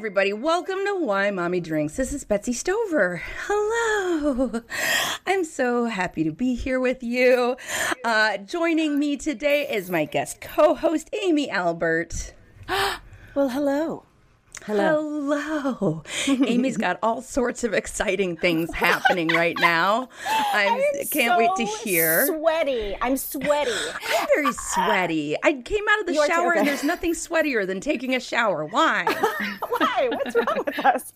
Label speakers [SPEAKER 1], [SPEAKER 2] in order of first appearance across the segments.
[SPEAKER 1] Everybody, welcome to Why Mommy Drinks. This is Betsy Stover. Hello. I'm so happy to be here with you. Uh, joining me today is my guest co host, Amy Albert.
[SPEAKER 2] Well, hello. Hello.
[SPEAKER 1] Hello. Amy's got all sorts of exciting things happening right now. I'm,
[SPEAKER 2] I'm
[SPEAKER 1] can't
[SPEAKER 2] so
[SPEAKER 1] wait to hear.
[SPEAKER 2] Sweaty. I'm sweaty.
[SPEAKER 1] I'm very sweaty. I came out of the
[SPEAKER 2] You are too,
[SPEAKER 1] shower and there's nothing sweatier than taking a shower. Why?
[SPEAKER 2] Why? What's wrong with us?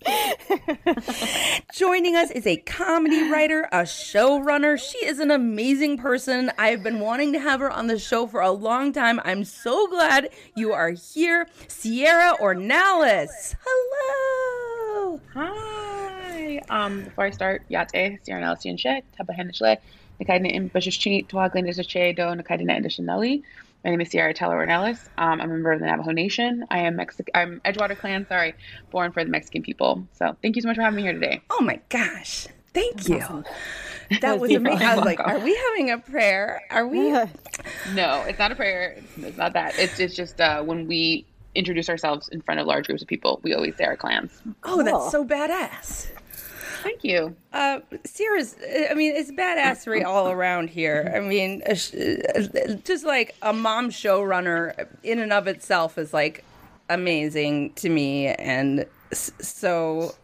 [SPEAKER 1] Joining us is a comedy writer, a showrunner. She is an amazing person. I've been wanting to have her on the show for a long time. I'm so glad you are here. Sierra Ornelas. Hello.
[SPEAKER 3] Hi. Um, before I start, Yate, Sierra Nelson She, Tabahen Shle, Nakaidina in Bushishchi, Tuaglin is a Che, Do, Nakaidina and Shanelli. My name is Sierra Teller Ornelas. Um, I'm a member of the Navajo Nation. I am Mexican. I'm Edgewater Clan. Sorry, born for the Mexican people. So thank you so much for having me here today.
[SPEAKER 1] Oh my gosh. Thank you. That was amazing. I was like, are we having a prayer? Are we?
[SPEAKER 3] No, it's not a prayer. It's not that. It's, it's just uh, when we introduce ourselves in front of large groups of people, we always say our clans.
[SPEAKER 1] Oh, that's so badass.
[SPEAKER 3] Thank you.
[SPEAKER 1] Uh, Sierra's, I mean, it's badassery all around here. I mean, uh, sh- uh, just like a mom showrunner in and of itself is like amazing to me. And so,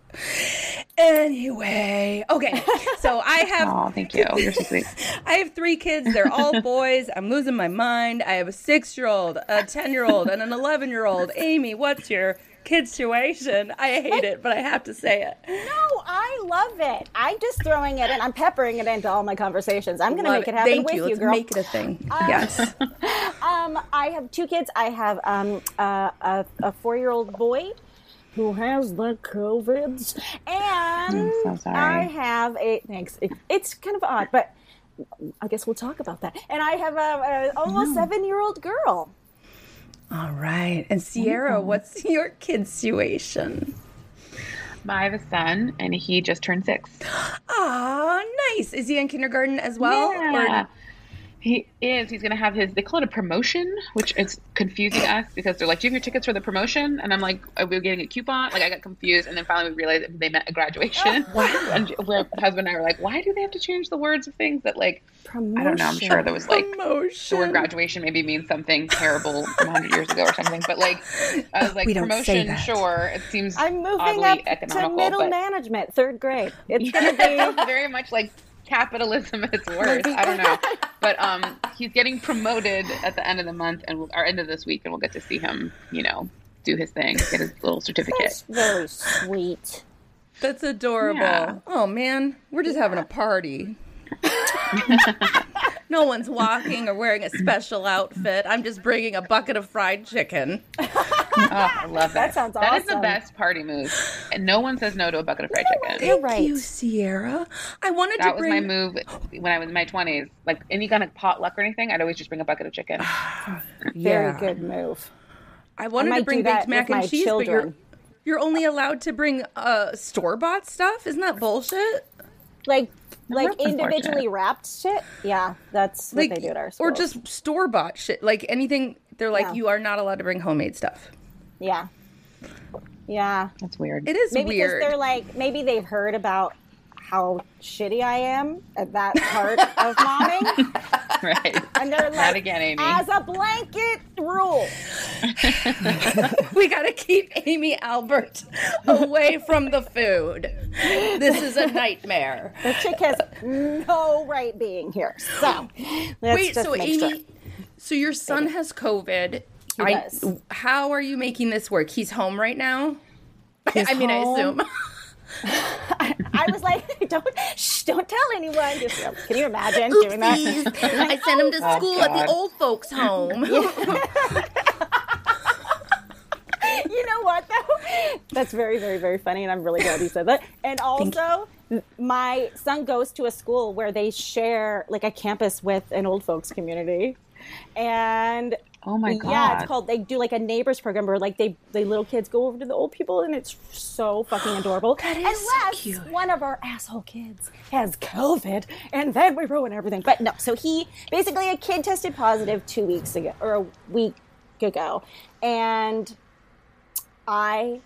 [SPEAKER 1] anyway, okay. So I have.
[SPEAKER 3] Oh, thank you. You're so sweet.
[SPEAKER 1] I have three kids. They're all boys. I'm losing my mind. I have a six year old, a 10 year old, and an 11 year old. Amy, what's your kid situation? I hate it, but I have to say it.
[SPEAKER 2] No, I love it. I'm just throwing it in. I'm peppering it into all my conversations. I'm going to make it happen
[SPEAKER 1] Thank
[SPEAKER 2] with
[SPEAKER 1] you.
[SPEAKER 2] you,
[SPEAKER 1] Let's
[SPEAKER 2] girl.
[SPEAKER 1] make it a thing. yes.
[SPEAKER 2] Um, I have two kids. I have um, uh, a, a four-year-old boy who has the COVIDs, and
[SPEAKER 3] so.
[SPEAKER 2] I have a thanks. It, it's kind of odd, but I guess we'll talk about that. And I have a, a almost seven-year-old girl.
[SPEAKER 1] All right. And Sierra, what's your kid situation?
[SPEAKER 3] I have a son, and he just turned six.
[SPEAKER 1] Ah, nice. Is he in kindergarten as well?
[SPEAKER 3] Yeah. He is. He's going to have his, they call it a promotion, which is confusing us because they're like, do you have your tickets for the promotion? And I'm like, are we getting a coupon? Like, I got confused. And then finally we realized they meant a graduation. wow. And my husband and I were like, why do they have to change the words of things that, like, promotion. I don't know. I'm sure there was like, the
[SPEAKER 1] Promotion.
[SPEAKER 3] word graduation maybe means something terrible 100 years ago or something. But, like, I was like,
[SPEAKER 1] We don't say
[SPEAKER 3] promotion,
[SPEAKER 1] that.
[SPEAKER 3] sure. It seems
[SPEAKER 2] I'm moving
[SPEAKER 3] oddly
[SPEAKER 2] up to middle
[SPEAKER 3] but
[SPEAKER 2] management, third grade. It's going to be.
[SPEAKER 3] very much like capitalism at its worst. I don't know, but um, he's getting promoted at the end of the month and we'll, or end of this week, and we'll get to see him, you know, do his thing, get his little certificate.
[SPEAKER 2] That's very sweet.
[SPEAKER 1] That's adorable.
[SPEAKER 3] Yeah.
[SPEAKER 1] Oh, man. We're just having a party. no one's walking or wearing a special outfit. I'm just bringing a bucket of fried chicken.
[SPEAKER 3] Oh, I love that.
[SPEAKER 2] That sounds
[SPEAKER 3] That is the best party move, and no one says no to a bucket of fried chicken.
[SPEAKER 2] You're
[SPEAKER 1] Thank
[SPEAKER 2] right.
[SPEAKER 1] you, Sierra. I wanted
[SPEAKER 3] That
[SPEAKER 1] to
[SPEAKER 3] was my move when I was in my twenties. Like any kind of potluck or anything, I'd always just bring a bucket of chicken.
[SPEAKER 2] Very
[SPEAKER 1] Yeah.
[SPEAKER 2] good move.
[SPEAKER 1] I wanted
[SPEAKER 2] might
[SPEAKER 1] to bring
[SPEAKER 2] that
[SPEAKER 1] baked mac and
[SPEAKER 2] my
[SPEAKER 1] cheese, but you're you're only allowed to bring uh, store bought stuff. Isn't that bullshit?
[SPEAKER 2] Like, like individually wrapped shit. Yeah, that's what
[SPEAKER 1] Like,
[SPEAKER 2] they do at our
[SPEAKER 1] store.
[SPEAKER 2] or
[SPEAKER 1] just store bought shit. Like anything, they're like
[SPEAKER 2] Yeah.
[SPEAKER 1] you are not allowed to bring homemade stuff.
[SPEAKER 2] yeah, yeah.
[SPEAKER 3] That's weird.
[SPEAKER 1] It is
[SPEAKER 2] Maybe because
[SPEAKER 1] weird.
[SPEAKER 2] they're like, maybe they've heard about how shitty I am at that part of momming,
[SPEAKER 3] right.
[SPEAKER 2] and they're
[SPEAKER 3] Not
[SPEAKER 2] like,
[SPEAKER 3] again, Amy.
[SPEAKER 2] as a blanket rule.
[SPEAKER 1] we got to keep Amy Albert away from the food. This is a nightmare.
[SPEAKER 2] The chick has no right being here. So, let's
[SPEAKER 1] Wait,
[SPEAKER 2] just
[SPEAKER 1] so Amy,
[SPEAKER 2] sure.
[SPEAKER 1] so your son has COVID.
[SPEAKER 2] He
[SPEAKER 1] I,
[SPEAKER 2] does.
[SPEAKER 1] how are you making this work? He's home right now. I mean, I assume.
[SPEAKER 2] I was like, don't, shh, don't tell anyone. Just, can you imagine doing that?
[SPEAKER 1] I sent him to oh, school at the old folks' home.
[SPEAKER 2] you know what though? That's very, very, very funny, and I'm really glad you said that. And also, my son goes to a school where they share like a campus with an old folks community, and
[SPEAKER 3] Oh my god.
[SPEAKER 2] yeah, it's called. They do like a neighbors program where like they the little kids go over to the old people, and it's so fucking adorable.
[SPEAKER 1] That is so
[SPEAKER 2] Unless
[SPEAKER 1] cute.
[SPEAKER 2] one of our asshole kids has COVID, and then we ruin everything. But no, so he basically a kid tested positive two weeks ago or a week ago, and I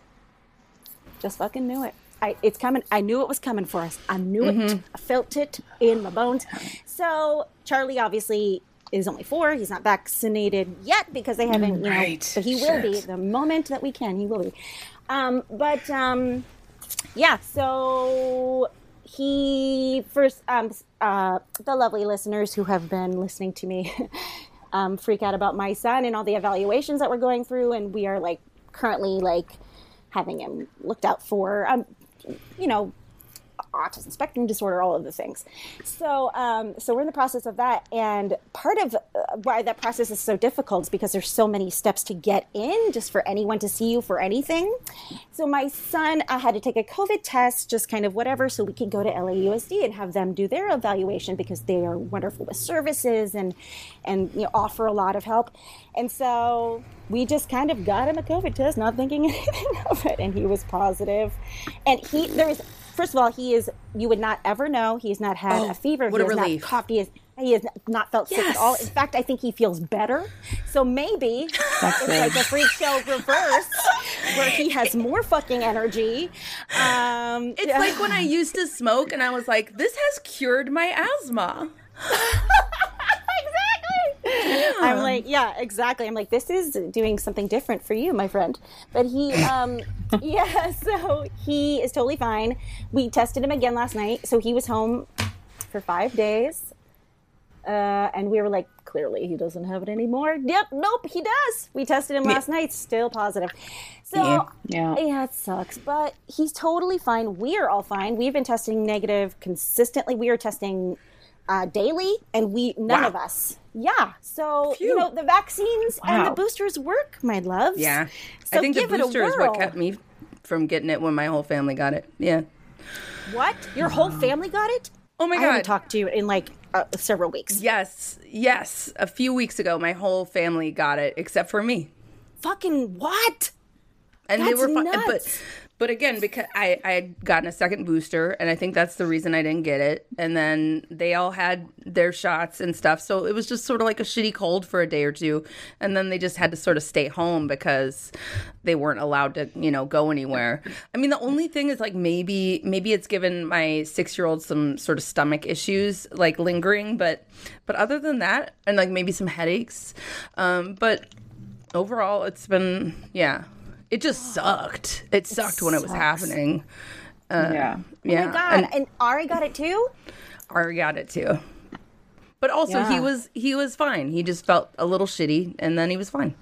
[SPEAKER 2] just fucking knew it. I, it's coming. I knew it was coming for us. I knew it.
[SPEAKER 1] Mm-hmm.
[SPEAKER 2] I felt it in my bones. So Charlie obviously is only four. He's not vaccinated yet because they haven't, you know,
[SPEAKER 1] Right.
[SPEAKER 2] but he will be the moment that we can. He will be. Um, but um, yeah. So he first um, uh, the lovely listeners who have been listening to me um, freak out about my son and all the evaluations that we're going through, and we are like currently like having him looked out for. Um, you know, autism spectrum disorder, all of the things. So, um, so we're in the process of that, and part of uh, why that process is so difficult is because there's so many steps to get in, just for anyone to see you for anything. So, my son uh, had to take a COVID test, just kind of whatever, so we could go to LAUSD and have them do their evaluation because they are wonderful with services and and you know offer a lot of help. And so we just kind of got him a COVID test, not thinking anything of it, and he was positive. And he there was first of all, he is you would not ever know he has not had
[SPEAKER 1] Oh,
[SPEAKER 2] a fever.
[SPEAKER 1] what
[SPEAKER 2] he
[SPEAKER 1] a
[SPEAKER 2] has
[SPEAKER 1] relief.
[SPEAKER 2] not coughed. He has he has not felt sick at all. In fact, I think he feels better. So maybe it's like a freak show reverse, where he has more fucking energy. Um,
[SPEAKER 1] It's like when I used to smoke and I was like, this has cured my asthma.
[SPEAKER 2] I'm like, yeah, exactly. I'm like, this is doing something different for you, my friend. But he, um, yeah, so he is totally fine. We tested him again last night, so he was home for five days, uh, and we were like, clearly he doesn't have it anymore. Yep, nope, he does. We tested him last night, still positive. So
[SPEAKER 1] Yeah.
[SPEAKER 3] Yeah.
[SPEAKER 2] yeah, it sucks, but he's totally fine. We're all fine. We've been testing negative consistently. We are testing uh, daily, and we none
[SPEAKER 1] Wow.
[SPEAKER 2] of us. Yeah, so
[SPEAKER 1] Phew.
[SPEAKER 2] you know the vaccines and the boosters work, my loves.
[SPEAKER 1] Yeah.
[SPEAKER 2] So
[SPEAKER 1] I think the
[SPEAKER 2] give it a
[SPEAKER 1] booster is what kept me from getting it when my whole family got it. Yeah.
[SPEAKER 2] What? Your whole family got it?
[SPEAKER 1] Oh my god!
[SPEAKER 2] I haven't talked to you in like uh, several weeks.
[SPEAKER 1] Yes. Yes. A few weeks ago, my whole family got it except for me.
[SPEAKER 2] Fucking what?
[SPEAKER 1] and
[SPEAKER 2] That's
[SPEAKER 1] they were fine. But but again, because I I had gotten a second booster, and I think that's the reason I didn't get it. And then they all had their shots and stuff, so it was just sort of like a shitty cold for a day or two, and then they just had to sort of stay home because they weren't allowed to you know go anywhere. I mean, the only thing is like maybe maybe it's given my six year old some sort of stomach issues like lingering, but but other than that, and like maybe some headaches, um, but overall it's been yeah it just sucked it sucked when it was
[SPEAKER 2] sucks.
[SPEAKER 1] happening
[SPEAKER 3] yeah.
[SPEAKER 1] yeah
[SPEAKER 2] Oh my God.
[SPEAKER 1] and
[SPEAKER 2] And, Ari got it too?
[SPEAKER 1] Ari got it too but also he was he was fine he just felt a little shitty and then he was fine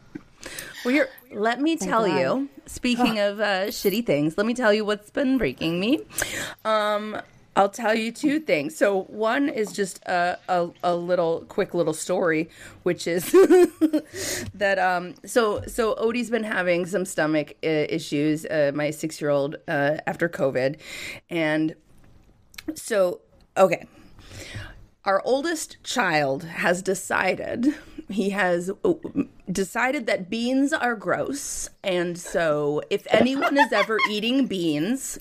[SPEAKER 1] well here let me tell
[SPEAKER 2] God.
[SPEAKER 1] you speaking of uh, shitty things let me tell you what's been breaking me um I'll tell you two things. So one is just a, a, a little quick little story, which is that um so so Odie's been having some stomach uh, issues, uh, my six year old uh, after COVID, and so okay, our oldest child has decided he has uh, decided that beans are gross. And so if anyone is ever eating beans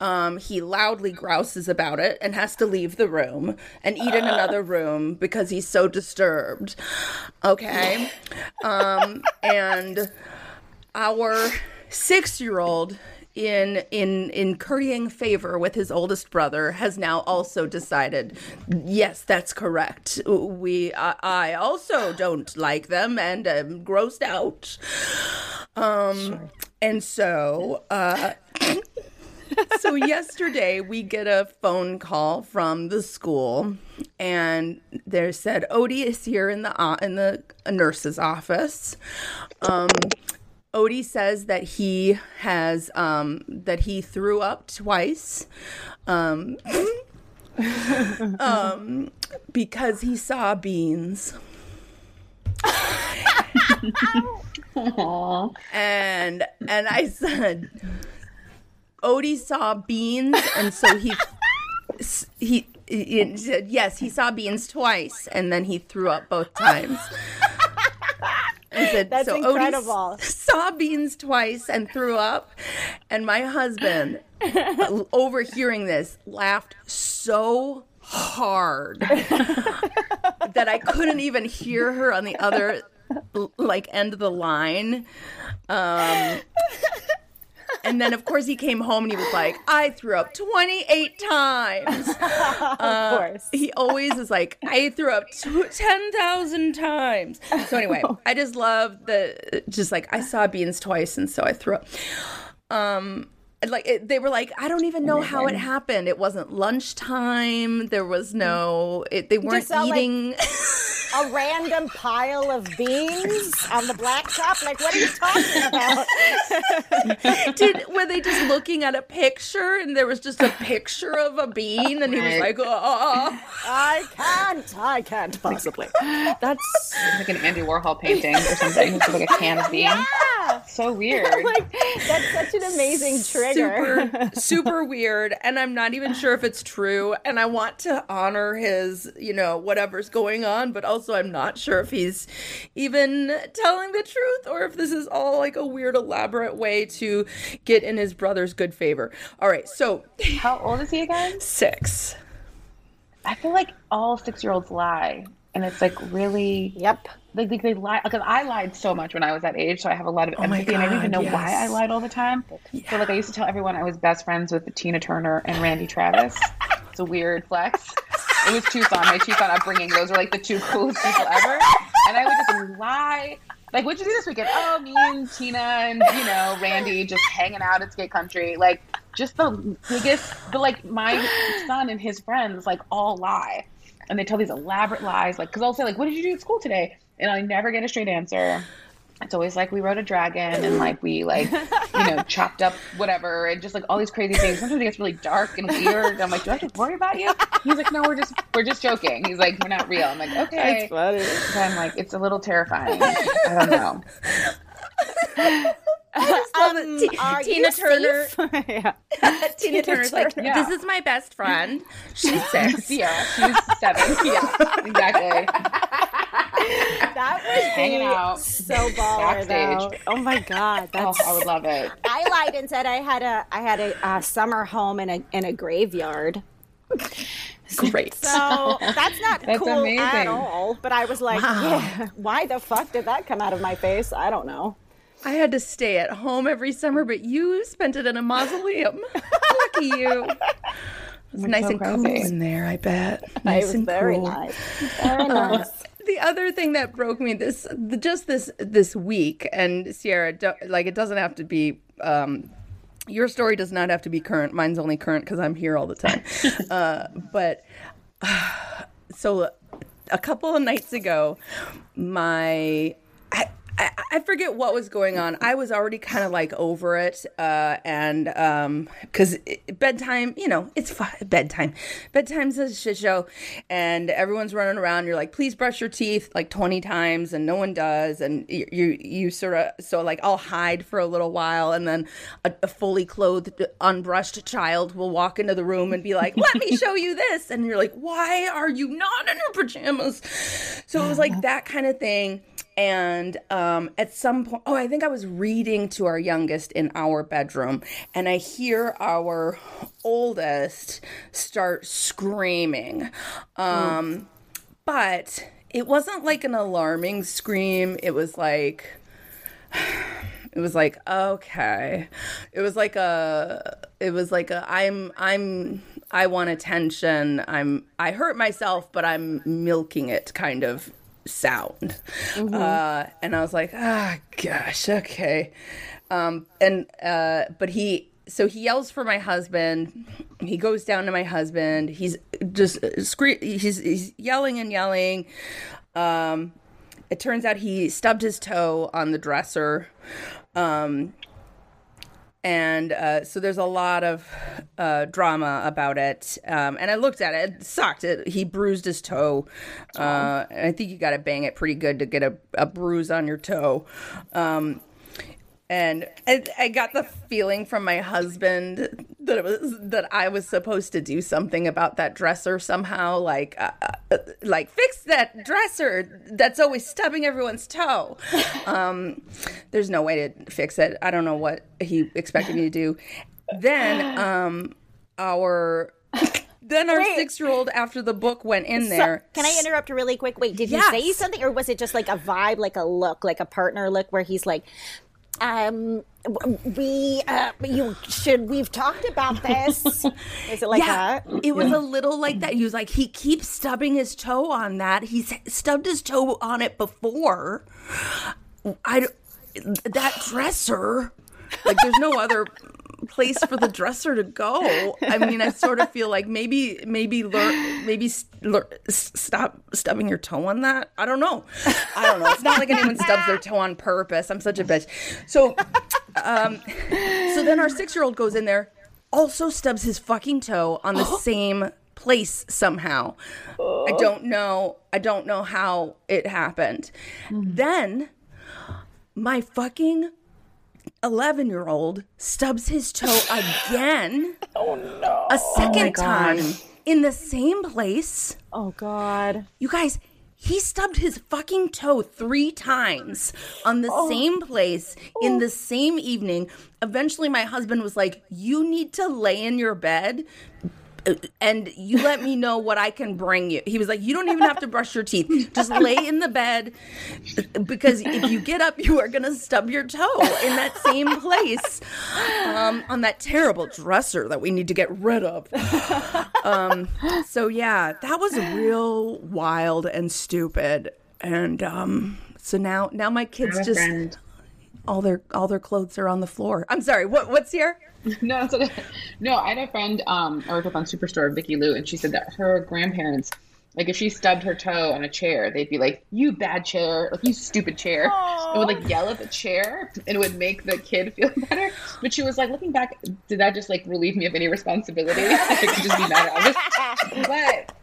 [SPEAKER 1] um, he loudly grouses about it and has to leave the room and eat in another room because he's so disturbed. Okay. Um, and our six-year-old in in in currying favor with his oldest brother has now also decided yes that's correct. We i, I also don't like them and am grossed out. Um and so uh so yesterday we get a phone call from the school and they said odie is here in the uh, in the nurse's office. Um Odie says that he has um, that he threw up twice, um, um, because he saw beans. and and I said, Odie saw beans, and so he he. He said, yes, he saw beans twice, and then he threw up both times. I said,
[SPEAKER 2] That's
[SPEAKER 1] so
[SPEAKER 2] incredible.
[SPEAKER 1] Odie saw beans twice and threw up. And my husband, overhearing this, laughed so hard that I couldn't even hear her on the other like end of the line. Um, and then of course he came home and he was like, I threw up 28 times.
[SPEAKER 2] of
[SPEAKER 1] Uh,
[SPEAKER 2] course.
[SPEAKER 1] he always is like, I threw up t- 10,000 times. So anyway, I just love the, just like, I saw beans twice and so I threw up. Um, like it, they were like, I don't even know how it happened. It wasn't lunchtime. There was no. It, they weren't
[SPEAKER 2] saw, like,
[SPEAKER 1] eating.
[SPEAKER 2] a random pile of beans on the blacktop. Like, what are you talking about?
[SPEAKER 1] Did were they just looking at a picture and there was just a picture of a bean and he was like, oh.
[SPEAKER 2] I can't. I can't possibly. That's
[SPEAKER 3] like an Andy Warhol painting or something. It's like a can of beans.
[SPEAKER 2] yeah.
[SPEAKER 3] So weird.
[SPEAKER 2] Like that's such an amazing trigger.
[SPEAKER 1] super super weird and i'm not even sure if it's true and i want to honor his you know whatever's going on but also i'm not sure if he's even telling the truth or if this is all like a weird elaborate way to get in his brother's good favor all right so
[SPEAKER 3] How old is he again?
[SPEAKER 1] six
[SPEAKER 3] I feel like all six year olds lie. And it's like really
[SPEAKER 2] Yep.
[SPEAKER 3] like they, they lie because I lied so much when I was that age, so I have a lot of
[SPEAKER 1] Oh
[SPEAKER 3] empathy, and I don't even know
[SPEAKER 1] God,
[SPEAKER 3] why I lied all the time. So like I used to tell everyone I was best friends with Tina Turner and Randy Travis. it's a weird flex. It was Tucson, my Tucson upbringing. Those were like the two coolest people ever, and I would just lie. Like, what'd you do this weekend? Oh, me and Tina and you know Randy just hanging out at skate country. Like, just the biggest. The like my son and his friends like all lie and they tell these elaborate lies like because i'll say like what did you do at school today and i never get a straight answer it's always like we rode a dragon and like we like you know chopped up whatever and just like all these crazy things. Sometimes it gets really dark and weird. I'm like do i have to worry about you? He's like no we're just we're just joking. He's like we're not real. I'm like okay. I'm like it's a little terrifying. I don't know
[SPEAKER 1] it. T- Tina Turner.
[SPEAKER 2] yeah.
[SPEAKER 1] tina turner's like
[SPEAKER 3] Yeah.
[SPEAKER 1] this is my best friend she's six
[SPEAKER 3] Sierra, she's seven. Yeah, exactly.
[SPEAKER 2] That was
[SPEAKER 3] Hanging out
[SPEAKER 2] so baller though.
[SPEAKER 3] backstage.
[SPEAKER 2] Oh my god,
[SPEAKER 3] Oh,
[SPEAKER 2] that's.
[SPEAKER 3] I would love it.
[SPEAKER 2] I lied and said I had a I had a, uh summer home in a in a graveyard.
[SPEAKER 1] great
[SPEAKER 2] So that's not
[SPEAKER 3] That's
[SPEAKER 2] cool at all. But I was like,
[SPEAKER 1] Wow.
[SPEAKER 2] yeah, why the fuck did that come out of my face? I don't know.
[SPEAKER 1] I had to stay at home every summer, but you spent it in a mausoleum. Lucky you. It's nice
[SPEAKER 3] so
[SPEAKER 1] and cool in there, I bet. Nice
[SPEAKER 2] was
[SPEAKER 1] and
[SPEAKER 2] very
[SPEAKER 1] cool.
[SPEAKER 2] nice. Very nice.
[SPEAKER 1] The other thing that broke me this just this this week, and Sierra, like it doesn't have to be. Um, your story does not have to be current. Mine's only current because I'm here all the time. uh, but so a couple of nights ago, my I, I, I forget what was going on. I was already kind of like over it, uh, and um, because bedtime, you know, it's fi- bedtime. Bedtime's a shit show, and everyone's running around. You're like, please brush your teeth like 20 times, and no one does, and you you, you sort of so like I'll hide for a little while, and then a, a fully clothed, unbrushed child will walk into the room and be like, let me show you this, and you're like, why are you not in your pajamas? So it was like that kind of thing and um, at some point oh i think i was reading to our youngest in our bedroom and i hear our oldest start screaming. Um, but it wasn't like an alarming scream. It was like it was like okay. It was like a it was like a i'm i'm i want attention. I'm i hurt myself but i'm milking it kind of sound. Uh and i was like ah gosh okay. Um and uh but he so he yells for my husband. He goes down to my husband. He's just scre- he's, he's yelling and yelling. Um it turns out he stubbed his toe on the dresser. Um and uh, so there's a lot of uh, drama about it. Um, and I looked at it; it sucked. It, he bruised his toe. Uh, and I think you got to bang it pretty good to get a, a bruise on your toe. Um, and I, I got the feeling from my husband that it was that I was supposed to do something about that dresser somehow, like uh, uh, like fix that dresser that's always stubbing everyone's toe. Um, there's no way to fix it. I don't know what he expected me to do. Then um, our then our six year old after the book went in there.
[SPEAKER 2] Can I interrupt really quick? Wait, did
[SPEAKER 1] Yes.
[SPEAKER 2] he say something, or was it just like a vibe, like a look, like a partner look, where he's like, um, we, uh, you should, we've talked about this. Is it like
[SPEAKER 1] yeah,
[SPEAKER 2] that?
[SPEAKER 1] it was a little like that. He was like, he keeps stubbing his toe on that. He's stubbed his toe on it before. i that dresser, like, there's no other place for the dresser to go. I mean, I sort of feel like maybe, maybe learn, maybe s- lear- s- stop stubbing your toe on that. I don't know. I don't know. It's not like anyone stubs their toe on purpose. I'm such a bitch. So, um, so then our six year old goes in there, also stubs his fucking toe on the same place somehow. I don't know. I don't know how it happened. Then my fucking 11 year old stubs his toe again. oh no. A oh, second
[SPEAKER 3] God.
[SPEAKER 1] time in the same place.
[SPEAKER 2] Oh God.
[SPEAKER 1] You guys, he stubbed his fucking toe three times on the oh. same place in oh. the same evening. Eventually, my husband was like, You need to lay in your bed. And you let me know what I can bring you. He was like, You don't even have to brush your teeth. Just lay in the bed because if you get up, you are going to stub your toe in that same place um, on that terrible dresser that we need to get rid of. Um, so yeah, that was real wild and stupid. And um, so now, now my kids just
[SPEAKER 3] friend.
[SPEAKER 1] all their all their clothes are on the floor. I'm sorry. What what's here?
[SPEAKER 3] No, no. I had a friend. Um, I worked with on Superstore, Vicky Lou, and she said that her grandparents, like, if she stubbed her toe on a chair, they'd be like, "You bad chair! Like, you stupid chair!" And would like yell at the chair, and it would make the kid feel better. But she was like, looking back, did that just like relieve me of any responsibility? I could just be mad at it. But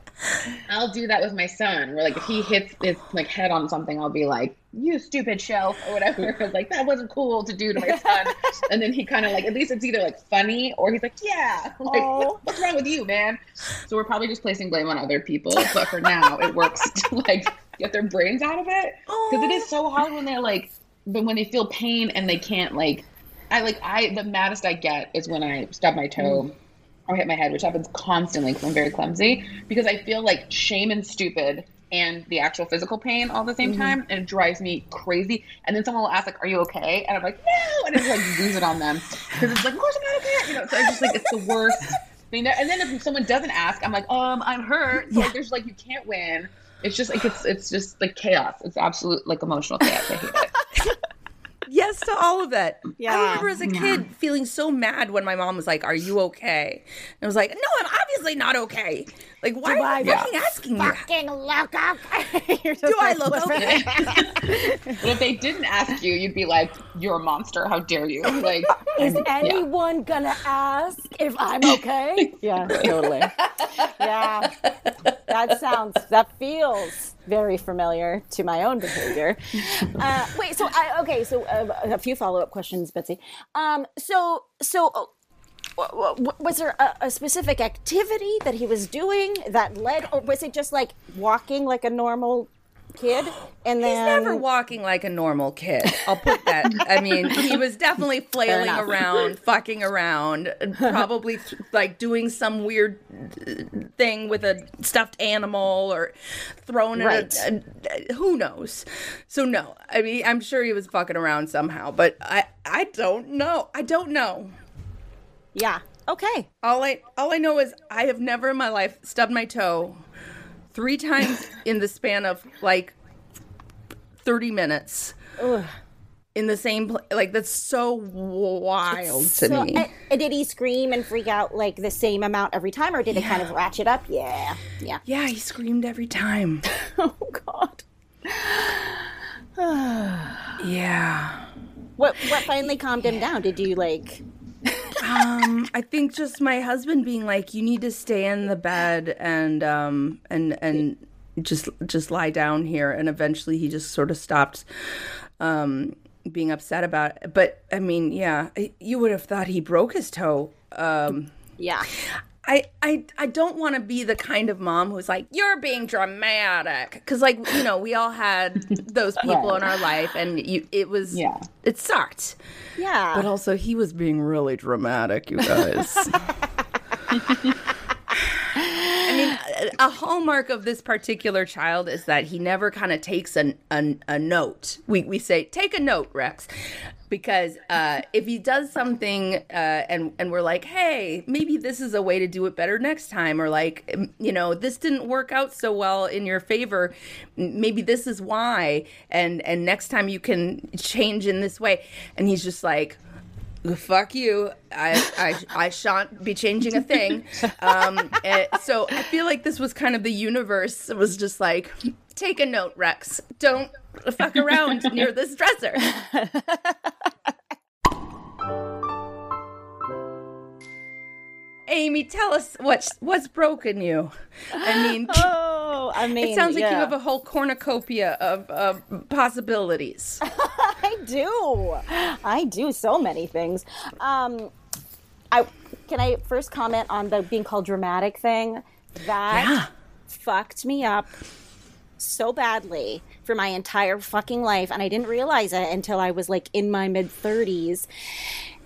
[SPEAKER 3] I'll do that with my son. Where like if he hits his like head on something, I'll be like, "You stupid shelf" or whatever. like that wasn't cool to do to my son. and then he kind of like at least it's either like funny or he's like, "Yeah, like
[SPEAKER 2] Aw.
[SPEAKER 3] what, what's wrong with you, man?" So we're probably just placing blame on other people. But for now, it works to like get their brains out of it because it is so hard when they're like, but when they feel pain and they can't like. I like I the maddest I get is when I stub my toe mm. Or hit my head, which happens constantly because I'm very clumsy. Because I feel like shame and stupid and the actual physical pain all at the same time, and it drives me crazy. And then someone will ask, like, "Are you okay?" And I'm like, "No," and I just like lose it on them because it's like, "Of course I'm not okay," you know. So I just like it's the worst thing. There. And then if someone doesn't ask, I'm like, "Um, I'm hurt." So like, there's like you can't win. It's just like it's it's just like chaos. It's absolute like emotional chaos. I hate it.
[SPEAKER 1] Yes to all of it. I remember as a kid feeling so mad when my mom was like, "Are you okay?" And I was like, "No, I'm obviously not okay. Like, why
[SPEAKER 2] Do
[SPEAKER 1] are
[SPEAKER 2] I
[SPEAKER 1] you fucking asking me?"
[SPEAKER 2] Fucking look okay. You're just
[SPEAKER 1] Do I
[SPEAKER 2] like
[SPEAKER 1] look okay?
[SPEAKER 3] But if they didn't ask you, you'd be like, "You're a monster. How dare you?" Like,
[SPEAKER 2] Is
[SPEAKER 3] yeah.
[SPEAKER 2] anyone gonna ask if I'm okay? yeah, totally. Yeah, that sounds, that feels very familiar to my own behavior. Uh, wait, so I okay, so uh, a few follow up questions, Betsy. Um, so so. Was there a, a specific activity that he was doing that led, or was it just like walking like a normal kid? And
[SPEAKER 1] He's never walking like a normal kid. I'll put that. I mean, he was definitely flailing around, fucking around, probably th- like doing some weird thing with a stuffed animal or throwing
[SPEAKER 2] Right.
[SPEAKER 1] it. A, a, who knows? So no, I mean, I'm sure he was fucking around somehow, but I, I don't know. I don't know.
[SPEAKER 2] Yeah. Okay.
[SPEAKER 1] All I, all I know is I have never in my life stubbed my toe three times in the span of like 30 minutes in the same place. Like, that's so wild to
[SPEAKER 2] So,
[SPEAKER 1] me.
[SPEAKER 2] and- and did he scream and freak out like the same amount every time, or did it kind of ratchet up? Yeah. Yeah.
[SPEAKER 1] yeah, he screamed every time.
[SPEAKER 2] Oh God.
[SPEAKER 1] Yeah.
[SPEAKER 2] What What finally calmed him down? Did you like?
[SPEAKER 1] Um, I think just my husband being like, you need to stay in the bed and, um, and, and, just just lie down here and eventually he just sort of stopped um being upset about it but i mean yeah you would have thought he broke his toe um
[SPEAKER 2] Yeah.
[SPEAKER 1] I, I I don't want to be the kind of mom who's like you're being dramatic. Because like you know we all had those people in our life and you it was
[SPEAKER 3] Yeah.
[SPEAKER 1] it sucked.
[SPEAKER 2] Yeah.
[SPEAKER 1] but also he was being really dramatic you guys. I mean a- a hallmark of this particular child is that he never kind of takes an, an, a note. We, we say take a note Rex because uh, if he does something uh, and and we're like, hey, maybe this is a way to do it better next time, or like, you know, this didn't work out so well in your favor, maybe this is why, and and next time you can change in this way, and he's just like fuck you. I i, I shan't be changing a thing. Um so i feel like this was kind of the universe it was just like take a note rex. Don't fuck around near this dresser Amy, tell us what's what's broken you. I mean,
[SPEAKER 2] oh, I mean,
[SPEAKER 1] it sounds like
[SPEAKER 2] yeah.
[SPEAKER 1] you have a whole cornucopia of, of possibilities.
[SPEAKER 2] I do. I do so many things. Um, I can I first comment on the being called dramatic thing. That
[SPEAKER 1] Yeah.
[SPEAKER 2] fucked me up so badly for my entire fucking life, and I didn't realize it until I was like in my mid thirties.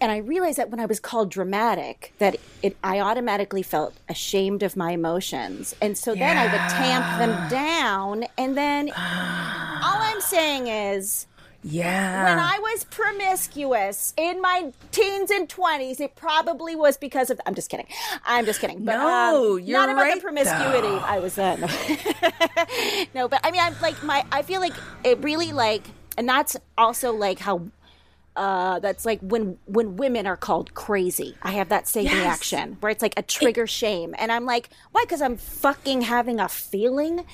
[SPEAKER 2] And I realized that when I was called dramatic, that it I automatically felt ashamed of my emotions, and so then I would tamp them down, and then all I'm saying is
[SPEAKER 1] Yeah.
[SPEAKER 2] when I was promiscuous in my teens and 20s, it probably was because of. I'm just kidding. I'm just kidding. But,
[SPEAKER 1] No,
[SPEAKER 2] um,
[SPEAKER 1] you're
[SPEAKER 2] not about
[SPEAKER 1] right,
[SPEAKER 2] the promiscuity.
[SPEAKER 1] though.
[SPEAKER 2] I was uh, no. but I mean, I'm like my. I feel like it really like, and that's also like how. Uh, that's like when when women are called crazy. I have that same
[SPEAKER 1] Yes.
[SPEAKER 2] reaction where it's like a trigger shame, and I'm like, why? Because I'm fucking having a feeling.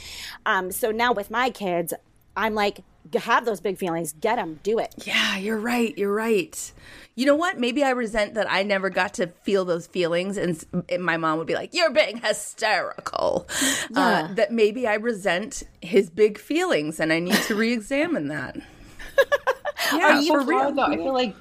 [SPEAKER 2] Um, so now with my kids, I'm like, have those big feelings, get them, do it.
[SPEAKER 1] Yeah, you're right. You're right. You know what? Maybe I resent that I never got to feel those feelings, and, and my mom would be like, "You're being hysterical." Uh, that maybe I resent his big feelings, and I need to re-examine that. yeah,
[SPEAKER 3] so
[SPEAKER 1] for real.
[SPEAKER 3] though. I feel like,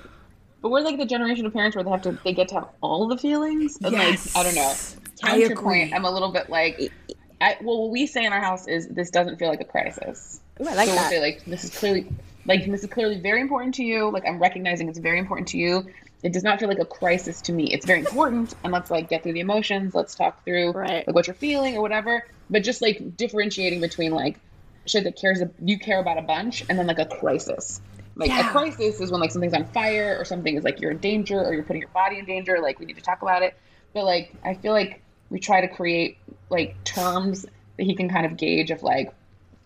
[SPEAKER 3] but we're like the generation of parents where they have to, they get to have all the feelings. And
[SPEAKER 1] Yes.
[SPEAKER 3] like, I don't know. Counterpoint. I'm a little bit like, I, well, what we say in our house is this doesn't feel like a crisis.
[SPEAKER 2] Ooh, I like
[SPEAKER 3] so
[SPEAKER 2] that.
[SPEAKER 3] say like, this is clearly, like, this is clearly very important to you. Like, I'm recognizing it's very important to you. It does not feel like a crisis to me. It's very important, and let's like get through the emotions. Let's talk through
[SPEAKER 2] Right.
[SPEAKER 3] like what you're feeling or whatever. But just like differentiating between like shit that cares you care about a bunch and then like a crisis. Like
[SPEAKER 1] Yeah.
[SPEAKER 3] a crisis is when like something's on fire or something is like you're in danger or you're putting your body in danger. Like we need to talk about it. But like I feel like we try to create like terms that he can kind of gauge of like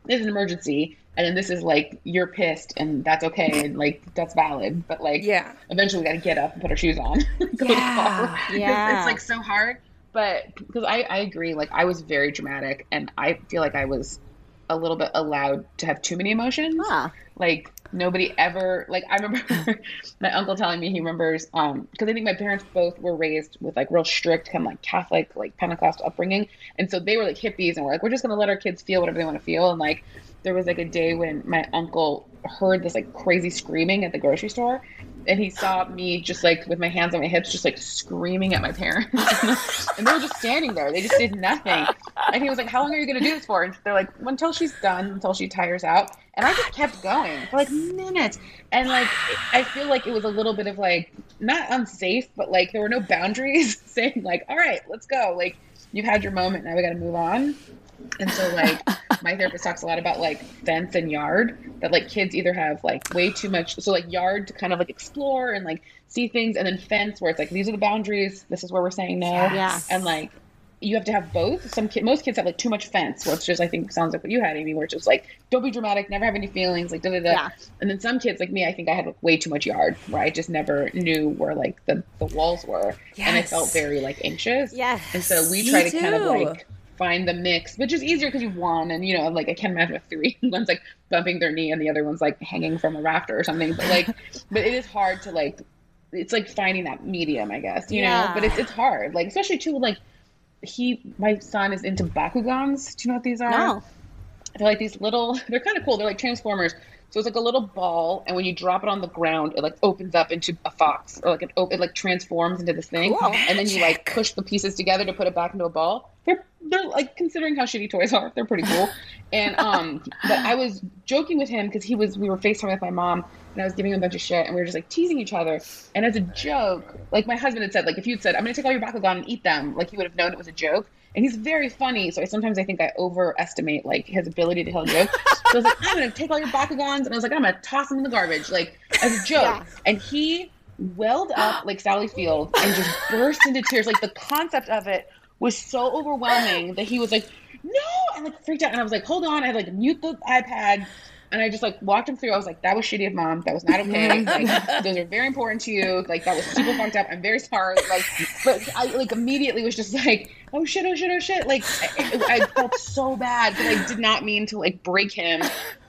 [SPEAKER 3] this is an emergency and then this is like you're pissed and that's okay and like that's valid. But like
[SPEAKER 1] Yeah.
[SPEAKER 3] eventually we got to get up and put our shoes on.
[SPEAKER 1] Yeah.
[SPEAKER 2] Yeah.
[SPEAKER 3] It's like so hard. But because I, I agree, like I was very dramatic and I feel like I was a little bit allowed to have too many emotions.
[SPEAKER 2] Huh.
[SPEAKER 3] Like nobody ever like I remember my uncle telling me he remembers um because I think my parents both were raised with like real strict kind of like Catholic like Pentecostal upbringing. And so they were like hippies and we're like we're just gonna let our kids feel whatever they want to feel. And like there was like a day when my uncle heard this like crazy screaming at the grocery store and he saw me just like with my hands on my hips just like screaming at my parents. And they were just standing there. They just did nothing. And he was like how long are you going to do this for? And they're like until she's done until she tires out. And i just kept going for like minutes. And like i feel like it was a little bit of like not unsafe but like there were no boundaries saying like all right let's go. Like you've had your moment. Now we got to move on and so like my therapist talks a lot about like fence and yard that like kids either have like way too much so like yard to kind of like explore and like see things and then fence where it's like these are the boundaries this is where we're saying no.
[SPEAKER 2] Yeah.
[SPEAKER 3] and like you have to have both. Some kid most kids have like too much fence it's just i think sounds like what you had amy where it's just like don't be dramatic never have any feelings like da da da.
[SPEAKER 2] Yeah.
[SPEAKER 3] and then some kids like me i think i had like way too much yard where i just never knew where like the, the walls were. And i felt very like anxious.
[SPEAKER 2] Yes.
[SPEAKER 3] and so we
[SPEAKER 1] Me
[SPEAKER 3] try to kind of like find the mix, which is easier because you've won. And you know, like I can't imagine with three, one's like bumping their knee and the other one's like hanging from a rafter or something. But like, but it is hard to like, it's like finding that medium, I guess. You know, but it's it's hard. Like especially too like he, my son is into bakugans. Do you know what these are?
[SPEAKER 2] No.
[SPEAKER 3] They're like these little. They're kind of cool. They're like transformers. So it's like a little ball, and when you drop it on the ground, it like opens up into a fox, or like it, it like transforms into this thing,
[SPEAKER 2] Cool.
[SPEAKER 3] and then you like push the pieces together to put it back into a ball. They're they're like considering how shitty toys are, they're pretty cool. And um, but I was joking with him because he was we were Facetime with my mom, and I was giving him a bunch of shit, and we were just like teasing each other. And as a joke, like my husband had said, like if you'd said, "I'm gonna take all your Bakugan and eat them," like he would have known it was a joke. And he's very funny, so I, sometimes I think I overestimate like his ability to tell jokes. so I was like, "I'm gonna take all your Bakugans," and I was like, "I'm gonna toss them in the garbage," like as a joke.
[SPEAKER 2] Yeah.
[SPEAKER 3] And he welled up like Sally Field and just burst into tears. Like the concept of it was so overwhelming that he was like, "No!" and like freaked out. And I was like, "Hold on!" I had like mute the iPad. And I just like walked him through. I was like, "That was shitty of mom. That was not okay. Mm-hmm. Like, those are very important to you. Like, that was super fucked up. I'm very sorry." Like, but I like immediately was just like, "Oh shit! Oh shit! Oh shit!" Like, I, I felt so bad because I did not mean to like break him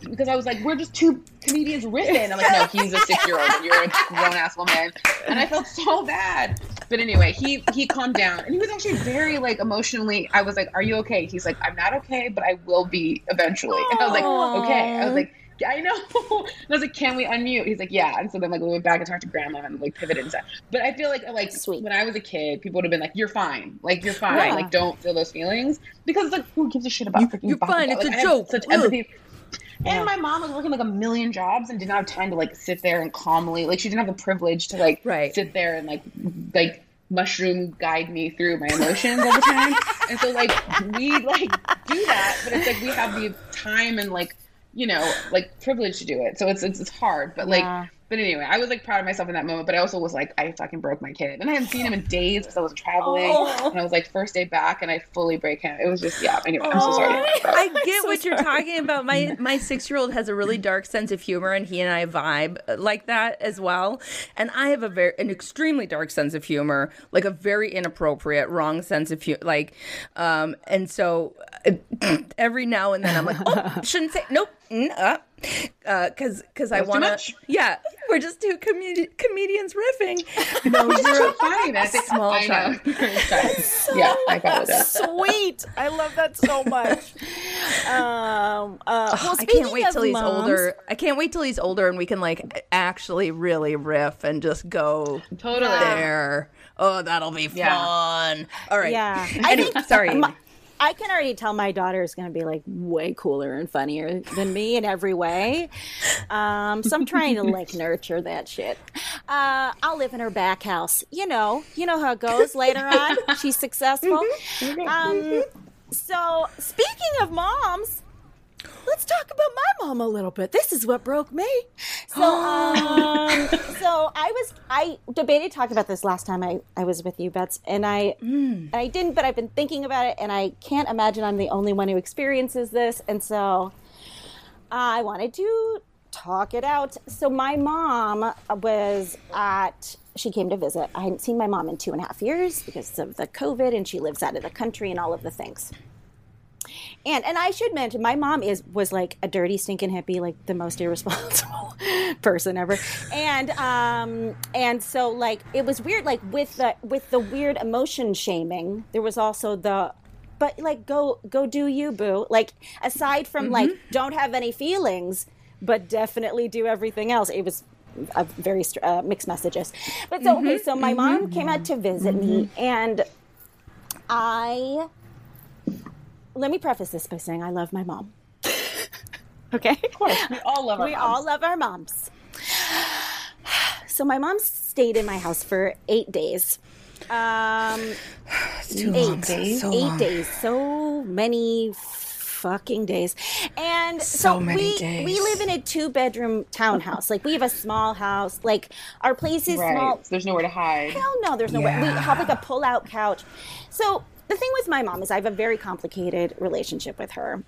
[SPEAKER 3] because I was like, "We're just two comedians riffing." I'm like, "No, he's a six year old and you're a grown ass woman," and I felt so bad. But anyway, he he calmed down and he was actually very like emotionally. I was like, "Are you okay?" He's like, "I'm not okay, but I will be eventually." And I was like, "Okay." I was like. I know. And I was like, "Can we unmute?" He's like, "Yeah." And so then like we went back and talked to grandma and like pivoted and stuff. But I feel like like
[SPEAKER 2] Sweet.
[SPEAKER 3] when I was a kid, people would have been like, "You're fine. Like you're fine.
[SPEAKER 2] Yeah.
[SPEAKER 3] Like don't feel those feelings." Because like who gives a shit about freaking
[SPEAKER 1] you're fine. It's a
[SPEAKER 3] Like, I have
[SPEAKER 1] joke.
[SPEAKER 3] Such
[SPEAKER 1] Ugh.
[SPEAKER 2] Yeah.
[SPEAKER 3] And my mom was working like a million jobs and did not have time to like sit there and calmly like she didn't have the privilege to like
[SPEAKER 1] Right.
[SPEAKER 3] sit there and like like mushroom guide me through my emotions all the time. and so like we like do that, but it's like we have the time and like you know like privilege to do it. So it's it's, it's hard, but like.
[SPEAKER 2] Yeah.
[SPEAKER 3] But anyway, I was like proud of myself in that moment, but I also was like, I fucking broke my kid, and I hadn't seen him in days because I was traveling,
[SPEAKER 2] Oh.
[SPEAKER 3] and I was like first day back, and I fully break him. It was just yeah. Anyway, I'm so sorry.
[SPEAKER 2] Oh.
[SPEAKER 1] I get
[SPEAKER 2] so
[SPEAKER 1] what you're talking about. My my six year old has a really dark sense of humor, and he and I vibe like that as well. And I have a very an extremely dark sense of humor, like a very inappropriate, wrong sense of humor. Like, um, and so uh, every now and then I'm like, oh, shouldn't say nope. Mm, uh, because because I want to. Yeah, we're just two comedi- comedians riffing.
[SPEAKER 3] No, you're so funny. That's it.
[SPEAKER 1] Small
[SPEAKER 3] I
[SPEAKER 1] child.
[SPEAKER 3] know. yeah, I got with that.
[SPEAKER 2] Sweet. I love that so much. Um, uh, well,
[SPEAKER 1] I can't wait
[SPEAKER 2] of
[SPEAKER 1] till he's
[SPEAKER 2] moms-
[SPEAKER 1] older. I can't wait till he's older and we can like actually really riff and just go
[SPEAKER 3] Totally.
[SPEAKER 1] there. Oh, that'll be fun.
[SPEAKER 3] Yeah.
[SPEAKER 1] All right.
[SPEAKER 2] Yeah. I
[SPEAKER 1] Anyway,
[SPEAKER 2] think
[SPEAKER 1] sorry.
[SPEAKER 2] my- I can already tell my daughter is going to be like way cooler and funnier than me in every way. Um, so I'm trying to like nurture that shit. Uh, I'll live in her back house. You know, you know how it goes later on. She's successful. Um, so speaking of moms, let's talk about my mom a little bit. This is what broke me. So, um, so I was I debated talking about this last time I, I was with you, Bets, and I and I didn't, but I've been thinking about it, and I can't imagine I'm the only one who experiences this, and so I wanted to talk it out. So my mom was at. She came to visit. I hadn't seen my mom in two and a half years because of the COVID, and she lives out of the country and all of the things. And and I should mention, my mom is was like a dirty, stinking hippie, like the most irresponsible person ever. And um and so like it was weird, like with the with the weird emotion shaming, there was also the but like go go do you boo. Like aside from like don't have any feelings, but definitely do everything else. It was a very str- uh, mixed messages. But so okay, so my mom came out to visit me, and I let me preface this by saying I love my mom. okay,
[SPEAKER 3] Of course, we all love our
[SPEAKER 2] we
[SPEAKER 3] moms.
[SPEAKER 2] all love our moms. So my mom stayed in my house for eight days. Um,
[SPEAKER 1] Too
[SPEAKER 2] eight
[SPEAKER 1] long.
[SPEAKER 2] days.
[SPEAKER 1] So
[SPEAKER 2] eight
[SPEAKER 1] long.
[SPEAKER 2] days. So many fucking days. And
[SPEAKER 1] So
[SPEAKER 2] so,
[SPEAKER 1] many
[SPEAKER 2] we
[SPEAKER 1] days.
[SPEAKER 2] we live in a two bedroom townhouse. Like we have a small house. Like our place is
[SPEAKER 3] Right.
[SPEAKER 2] small.
[SPEAKER 3] So there's nowhere to hide.
[SPEAKER 2] Hell no, there's nowhere. way. We have like a pull out couch. So the thing with my mom is I have a very complicated relationship with her.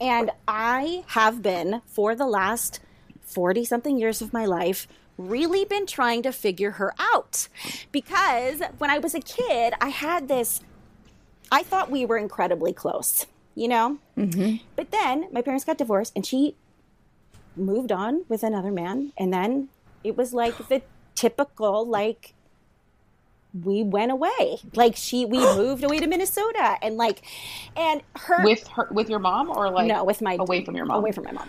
[SPEAKER 2] And I have been for the last 40 something years of my life really been trying to figure her out. Because when I was a kid, I had this I thought we were incredibly close, you know? Mm-hmm. But then my parents got divorced and she moved on with another man. And then it was like the typical, like, we went away. Like, she, we moved away to Minnesota. And like, and her.
[SPEAKER 3] With her, with your mom, or like
[SPEAKER 2] no, with my.
[SPEAKER 3] away from your mom.
[SPEAKER 2] Away from my mom.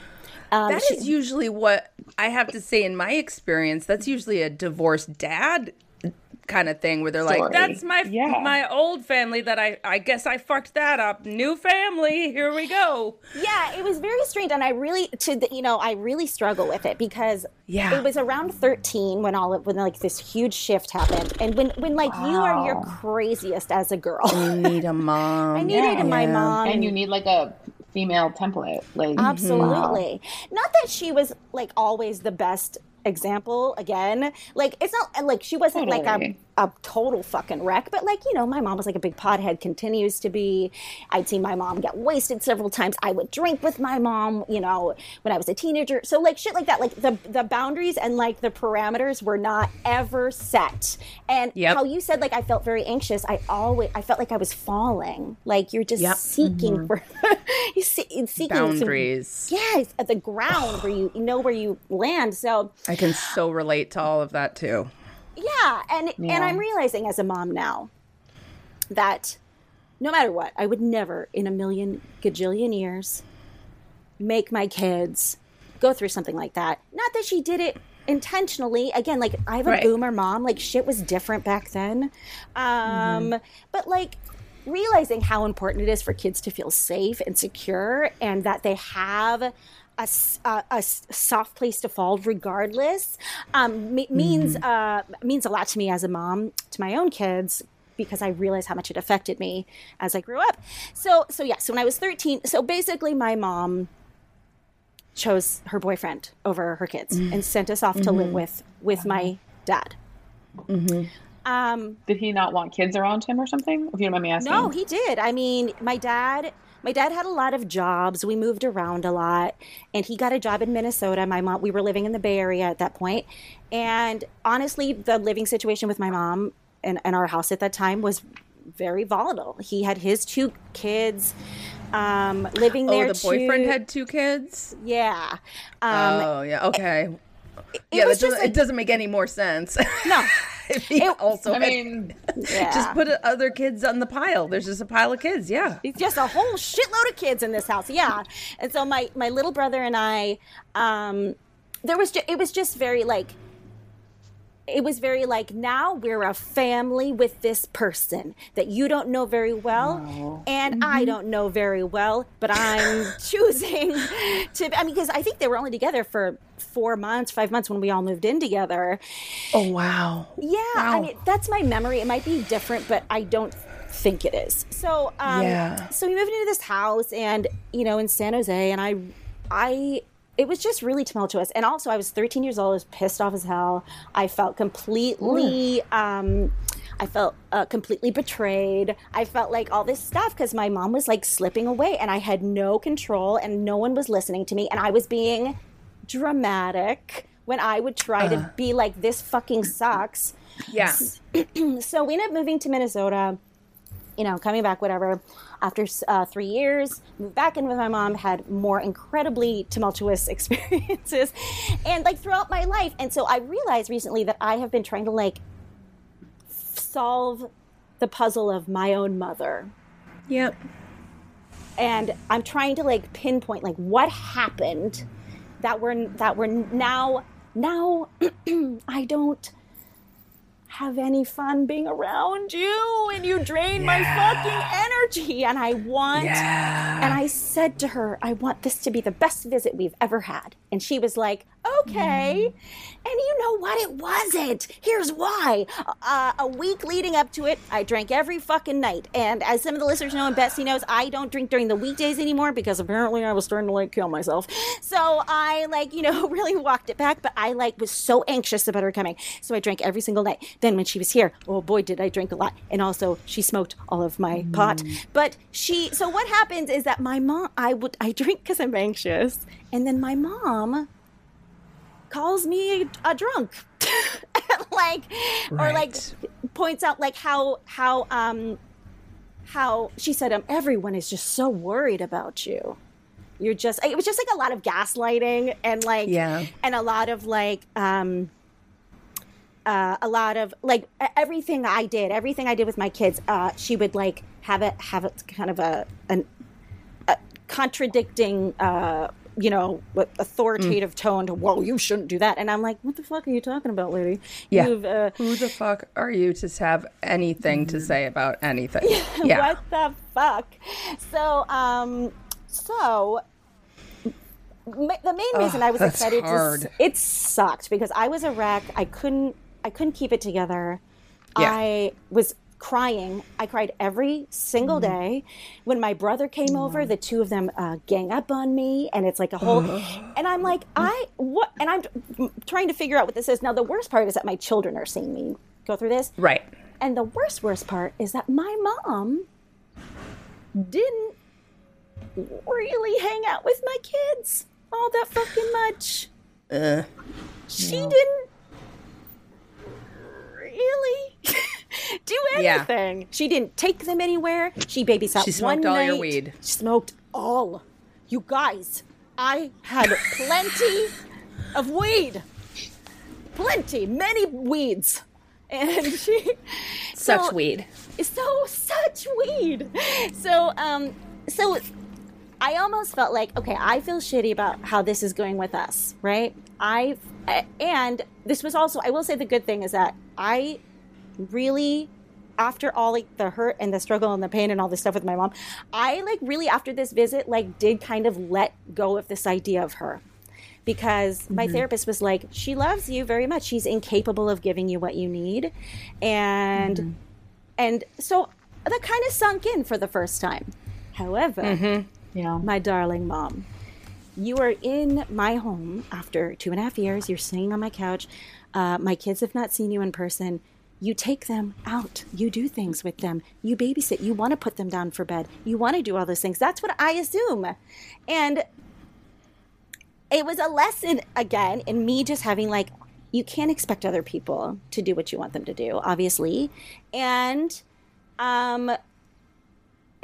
[SPEAKER 2] Um,
[SPEAKER 1] That
[SPEAKER 2] she-
[SPEAKER 1] is usually what I have to say in my experience. That's usually a divorced dad kind of thing where they're like, "That's my
[SPEAKER 3] Yeah.
[SPEAKER 1] my old family that I I guess I fucked that up. New family, here we go."
[SPEAKER 2] yeah it was very strange and i really to the, you know i really struggle with it because
[SPEAKER 1] Yeah.
[SPEAKER 2] it was around 13 when all of when like this huge shift happened and when when like you are your craziest as a girl
[SPEAKER 1] You need a mom.
[SPEAKER 2] i needed my
[SPEAKER 1] Yeah.
[SPEAKER 2] mom
[SPEAKER 3] and you need like a female template. Like
[SPEAKER 2] absolutely not that she was like always the best example again like it's not like she wasn't like um,
[SPEAKER 3] Totally.
[SPEAKER 2] A, total fucking wreck. But like you know my mom was like a big pothead continues to be. I'd seen my mom get wasted several times. I would drink with my mom you know when i was a teenager. So like shit like that. Like the the boundaries and like the parameters were not ever set. And
[SPEAKER 1] Yep.
[SPEAKER 2] how you said like i felt very anxious i always i felt like i was falling. Like you're just
[SPEAKER 1] Yep.
[SPEAKER 2] seeking mm-hmm. for you see, seeking some-
[SPEAKER 1] Boundaries.
[SPEAKER 2] yes at the ground where you, you know where you land. So
[SPEAKER 1] I can so relate to all of that too.
[SPEAKER 2] Yeah and and i'm realizing as a mom now that no matter what i would never in a million gajillion years make my kids go through something like that. Not that she did it intentionally. Again like i have a
[SPEAKER 1] Right.
[SPEAKER 2] boomer mom. Like shit was different back then. Um but like realizing how important it is for kids to feel safe and secure and that they have a, s- a- a s- soft place to fall regardless um, me- means uh, means a lot to me as a mom to my own kids because I realized how much it affected me as I grew up. So so yeah, so when I was 13, so basically my mom chose her boyfriend over her kids and sent us off to live with with my dad. Um,
[SPEAKER 3] Did he not want kids around him or something? If you don't mind me asking.
[SPEAKER 2] no, he did. I mean, my dad. My dad had a lot of jobs. We moved around a lot, and he got a job in Minnesota. My mom. We were living in the Bay Area at that point, and honestly, the living situation with my mom and, and our house at that time was very volatile. He had his two kids um, living
[SPEAKER 1] Oh,
[SPEAKER 2] there.
[SPEAKER 1] the boyfriend
[SPEAKER 2] too.
[SPEAKER 1] had two kids.
[SPEAKER 2] yeah. Um,
[SPEAKER 1] oh yeah, okay. Yeah,
[SPEAKER 2] was
[SPEAKER 1] doesn't,
[SPEAKER 2] just like-
[SPEAKER 1] it doesn't make any more sense.
[SPEAKER 2] no. It-
[SPEAKER 1] also
[SPEAKER 3] I mean,
[SPEAKER 2] Yeah.
[SPEAKER 1] just put other kids on the pile. There's just a pile of kids. Yeah.
[SPEAKER 2] It's just a whole shitload of kids in this house. Yeah. And so my my little brother and I um there was ju- it was just very like it was very like now we're a family with this person that you don't know very well and I don't know very well but I'm choosing to I mean because I think they were only together for 4 months 5 months when we all moved in together
[SPEAKER 1] Oh wow.
[SPEAKER 2] yeah, I mean that's my memory. It might be different, but I don't think it is. So, um,
[SPEAKER 1] Yeah.
[SPEAKER 2] so we moved into this house, and you know, in San Jose, and I, I, it was just really tumultuous. And also, I was 13 years old. I was pissed off as hell. I felt completely. Um, I felt uh, completely betrayed. I felt like all this stuff because my mom was like slipping away, and I had no control, and no one was listening to me, and I was being dramatic when I would try to be like, "This fucking sucks."
[SPEAKER 1] Yeah.
[SPEAKER 2] so we ended up moving to Minnesota, you know, coming back, whatever. After uh, three years, moved back in with my mom, had more incredibly tumultuous experiences, and like throughout my life. And so I realized recently that I have been trying to like solve the puzzle of my own mother
[SPEAKER 1] Yep.
[SPEAKER 2] and I'm trying to like pinpoint like what happened that we're that we're now now I don't have any fun being around you and you drain my fucking energy. And I want
[SPEAKER 1] Yeah.
[SPEAKER 2] and I said to her I want this to be the best visit we've ever had. And she was like okay. And you know what? It wasn't. Here's why. Uh, a week leading up to it I drank every fucking night. And as some of the listeners know and Betsy knows I don't drink during the weekdays anymore because apparently I was starting to like kill myself. So I like you know really walked it back but I like was so anxious about her coming. So I drank every single night. Then when she was here oh boy did I drink a lot. And also she smoked all of my pot. But she so what happens is that my mom I would I drink because I'm anxious. And then my mom calls me a, drunk. Like or like points out like how how um how she said um everyone is just so worried about you. You're just it was just like a lot of gaslighting and like
[SPEAKER 1] Yeah.
[SPEAKER 2] and a lot of like um uh, a lot of like everything I did, everything I did with my kids, uh, she would like have it have it kind of a an a contradicting uh, you know, authoritative tone to, whoa, you shouldn't do that. And I'm like, what the fuck are you talking about, lady?
[SPEAKER 1] Yeah.
[SPEAKER 2] You've, uh,
[SPEAKER 1] Who the fuck are you to have anything to say about anything? Yeah.
[SPEAKER 2] what the fuck? So, um, so ma- the main reason I was
[SPEAKER 1] that's
[SPEAKER 2] excited
[SPEAKER 1] hard.
[SPEAKER 2] s- it sucked because I was a wreck. I couldn't I couldn't keep it together.
[SPEAKER 1] Yeah.
[SPEAKER 2] I was crying. I cried every single
[SPEAKER 1] Mm-hmm.
[SPEAKER 2] day. When my brother came over, the two of them uh, gang up on me, and it's like a whole. and I'm like, I what? And I'm trying to figure out what this is. Now, the worst part is that my children are seeing me go through this.
[SPEAKER 1] Right.
[SPEAKER 2] And the worst, worst part is that my mom didn't really hang out with my kids all that fucking much.
[SPEAKER 1] Uh,
[SPEAKER 2] She didn't really do
[SPEAKER 1] Yeah.
[SPEAKER 2] anything. She didn't take them anywhere. She babysat
[SPEAKER 1] She smoked
[SPEAKER 2] one
[SPEAKER 1] all your weed.
[SPEAKER 2] She smoked all. You guys, I had plenty of weed. Plenty, many weeds. And she
[SPEAKER 1] such
[SPEAKER 2] so-
[SPEAKER 1] weed.
[SPEAKER 2] so such weed. So um so I almost felt like okay, I feel shitty about how this is going with us, right? I and this was also I will say the good thing is that I really after all like the hurt and the struggle and the pain and all this stuff with my mom, I like really after this visit like did kind of let go of this idea of her. Because my mm-hmm. therapist was like she loves you very much. She's incapable of giving you what you need. And mm-hmm. and so that kind of sunk in for the first time. However mm-hmm.
[SPEAKER 3] Yeah.
[SPEAKER 2] my darling mom you are in my home after two and a half years. You're sitting on my couch. Uh, my kids have not seen you in person you take them out. You do things with them. You babysit. You want to put them down for bed. You want to do all those things. That's what i assume. And it was a lesson again in me just having like you can't expect other people to do what you want them to do obviously. And um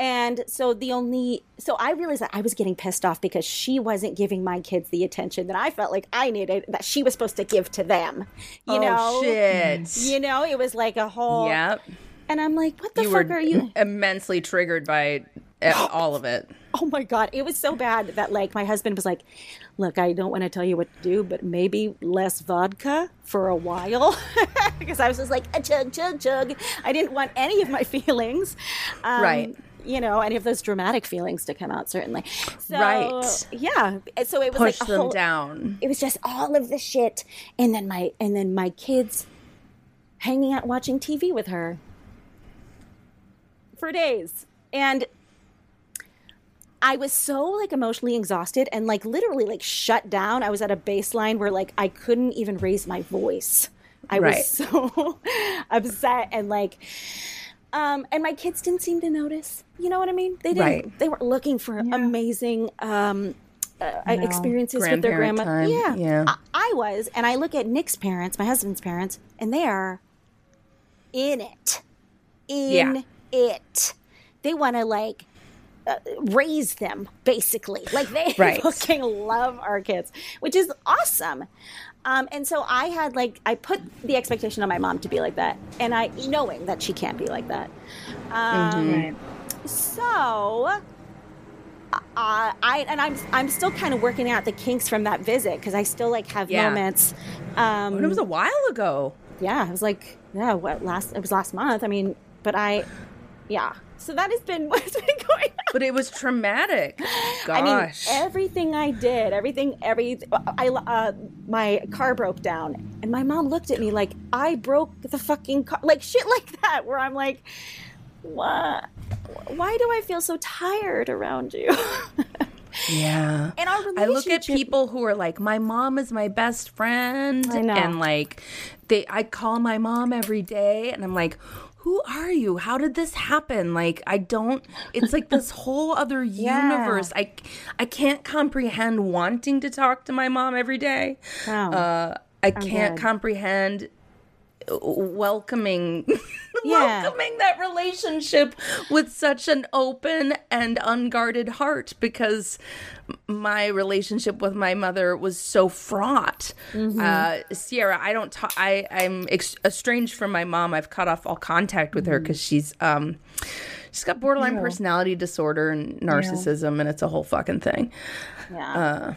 [SPEAKER 2] and so the only so i realized that i was getting pissed off because she wasn't giving my kids the attention that i felt like i needed that she was supposed to give to them you
[SPEAKER 1] oh
[SPEAKER 2] know
[SPEAKER 1] shit.
[SPEAKER 2] you know it was like a whole
[SPEAKER 1] Yep.
[SPEAKER 2] and i'm like what the
[SPEAKER 1] You
[SPEAKER 2] fuck are you
[SPEAKER 1] immensely triggered by all of it.
[SPEAKER 2] Oh my god, it was so bad that like my husband was like, "Look, I don't want to tell you what to do, but maybe less vodka for a while," because I was just like, a chug, chug, chug. I didn't want any of my feelings, um,
[SPEAKER 1] Right.
[SPEAKER 2] You know, any of those dramatic feelings to come out. Certainly, so,
[SPEAKER 1] Right.
[SPEAKER 2] Yeah, so it was
[SPEAKER 1] Push
[SPEAKER 2] like a
[SPEAKER 1] them
[SPEAKER 2] whole,
[SPEAKER 1] down.
[SPEAKER 2] It was just all of the shit, and then my and then my kids hanging out watching TV with her for days, and I was so like emotionally exhausted and like literally like shut down. I was at a baseline where like I couldn't even raise my voice. I
[SPEAKER 1] Right.
[SPEAKER 2] was so upset and like um and my kids didn't seem to notice. You know what I mean? They didn't
[SPEAKER 1] Right.
[SPEAKER 2] they weren't looking for amazing um uh, experiences with their grandma.
[SPEAKER 1] time,
[SPEAKER 2] Yeah.
[SPEAKER 1] yeah.
[SPEAKER 2] I, I was and I look at Nick's parents, my husband's parents, and they are in it. In
[SPEAKER 1] Yeah.
[SPEAKER 2] it. They want to like uh, raise them basically like they
[SPEAKER 1] Right.
[SPEAKER 2] fucking love our kids which is awesome um, and so i had like i put the expectation on my mom to be like that and i knowing that she can't be like that um,
[SPEAKER 3] Right.
[SPEAKER 2] so uh, I and I'm I'm still kind of working out the kinks from that visit because I still like have
[SPEAKER 1] Yeah.
[SPEAKER 2] moments. Um,
[SPEAKER 1] And it was a while ago.
[SPEAKER 2] yeah, it was like yeah, what last? It was last month. I mean, but I, yeah. So that has been what's been going on.
[SPEAKER 1] But it was traumatic. Gosh.
[SPEAKER 2] I mean, everything I did, everything, every, I, uh, my car broke down, and my mom looked at me like I broke the fucking car, like shit like that. Where I'm like, what? Why do I feel so tired around you?
[SPEAKER 1] yeah.
[SPEAKER 2] and our
[SPEAKER 1] I look at people who are like, my mom is my best friend,
[SPEAKER 2] I know.
[SPEAKER 1] and like, they, I call my mom every day, and I'm like, who are you? How did this happen? Like, I don't. It's like this whole other universe. Yeah. I, I can't comprehend wanting to talk to my mom every day.
[SPEAKER 2] Wow.
[SPEAKER 1] Uh, I can't
[SPEAKER 2] good.
[SPEAKER 1] comprehend welcoming
[SPEAKER 2] Yeah.
[SPEAKER 1] welcoming that relationship with such an open and unguarded heart because my relationship with my mother was so fraught. Uh, Sierra, I don't talk. I I'm ex- estranged from my mom. I've cut off all contact with her because she's um she's got borderline personality disorder and narcissism, and it's a whole fucking thing.
[SPEAKER 2] Yeah.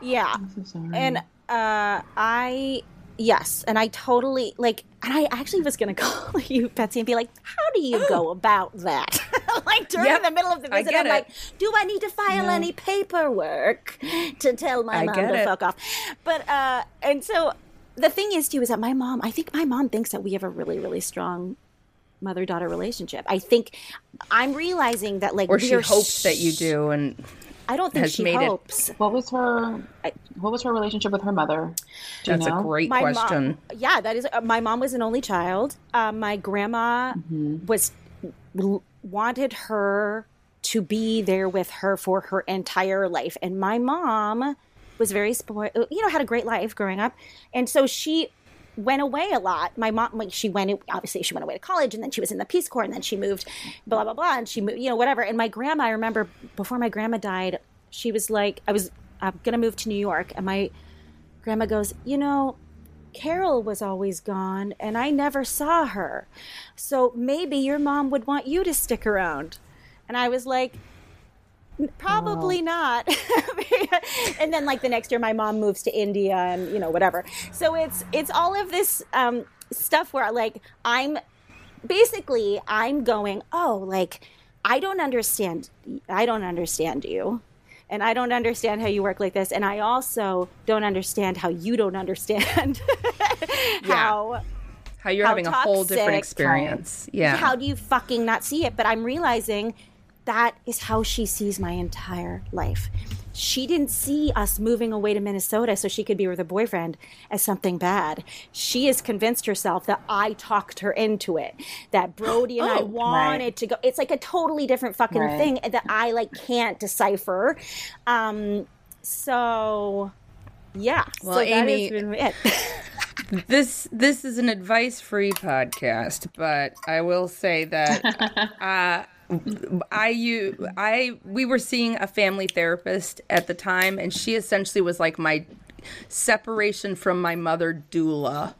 [SPEAKER 2] yeah.
[SPEAKER 3] So.
[SPEAKER 2] And uh I yes, and I totally like and I actually was gonna call you, Betsy, and be like, how do you go about that? like during
[SPEAKER 1] Yep,
[SPEAKER 2] the middle of the visit, I'm
[SPEAKER 1] it.
[SPEAKER 2] like, do I need to file any paperwork to tell my
[SPEAKER 1] I
[SPEAKER 2] mom to
[SPEAKER 1] it.
[SPEAKER 2] fuck off? But uh and so the thing is too is that my mom I think my mom thinks that we have a really, really strong mother daughter relationship. I think I'm realizing that like
[SPEAKER 1] Or she hopes that you do, and
[SPEAKER 2] I don't think
[SPEAKER 1] has
[SPEAKER 2] she
[SPEAKER 1] made it-
[SPEAKER 2] hopes.
[SPEAKER 3] what was her what was her relationship with her mother? Do you
[SPEAKER 1] that's
[SPEAKER 3] know?
[SPEAKER 1] a great
[SPEAKER 2] my
[SPEAKER 1] question.
[SPEAKER 2] Mom, yeah, that is. Uh, my mom was an only child. Uh, my grandma
[SPEAKER 1] Mm-hmm.
[SPEAKER 2] was wanted her to be there with her for her entire life, and my mom was very spoiled. You know, had a great life growing up, and so she went away a lot. My mom, like, she went obviously she went away to college, and then she was in the Peace Corps, and then she moved, blah blah blah, and she moved, you know, whatever. And my grandma, I remember before my grandma died, she was like, I was I'm gonna move to New York, and my grandma goes, you know, Carol was always gone and I never saw her. So maybe your mom would want you to stick around. And I was like, "N- probably not. and then like the next year my mom moves to India and you know whatever. So it's it's all of this um stuff where like I'm basically I'm going, "Oh, like I don't understand I don't understand you." And I don't understand how you work like this. And I also don't understand how you don't understand how
[SPEAKER 1] How you're
[SPEAKER 2] how
[SPEAKER 1] having a whole different experience. Yeah.
[SPEAKER 2] how do you fucking not see it? But I'm realizing that is how she sees my entire life. She didn't see us moving away to Minnesota so she could be with her boyfriend as something bad. She has convinced herself that I talked her into it. That Brody and I
[SPEAKER 1] Oh,
[SPEAKER 2] wanted to go. It's like a totally different fucking
[SPEAKER 3] Right.
[SPEAKER 2] thing that I like can't decipher. Um, so yeah.
[SPEAKER 1] Well,
[SPEAKER 2] so
[SPEAKER 1] Amy-
[SPEAKER 2] been it.
[SPEAKER 1] this this is an advice free podcast, but I will say that uh, I you I we were seeing a family therapist at the time, and she essentially was like my separation from my mother doula,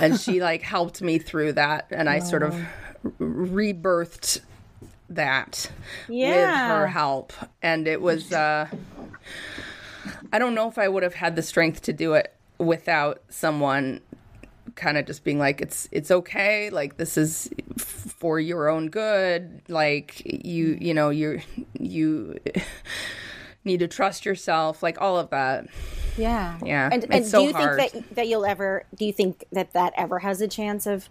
[SPEAKER 1] and she like helped me through that, and I sort of rebirthed that with her help, and it was. uh I don't know if I would have had the strength to do it without someone kind of just being like it's it's okay. Like this is for your own good like you you know you you need to trust yourself like all of that
[SPEAKER 2] Yeah.
[SPEAKER 1] Yeah,
[SPEAKER 2] And, and
[SPEAKER 1] so
[SPEAKER 2] do you
[SPEAKER 1] hard.
[SPEAKER 2] think that that you'll ever? Do you think that that ever has a chance of?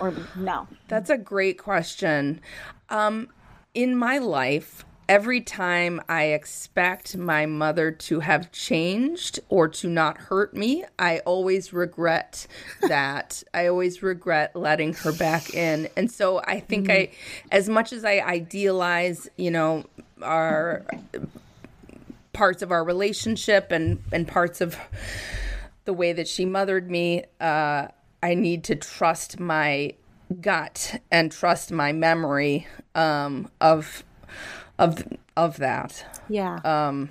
[SPEAKER 2] Or no?
[SPEAKER 1] That's a great question. Um, in my life, every time I expect my mother to have changed or to not hurt me, I always regret that. I always regret letting her back in. And so I think I, as much as I idealize, you know, our parts of our relationship and, and parts of the way that she mothered me, uh, I need to trust my gut and trust my memory um, of of of that,
[SPEAKER 2] Yeah.
[SPEAKER 1] um,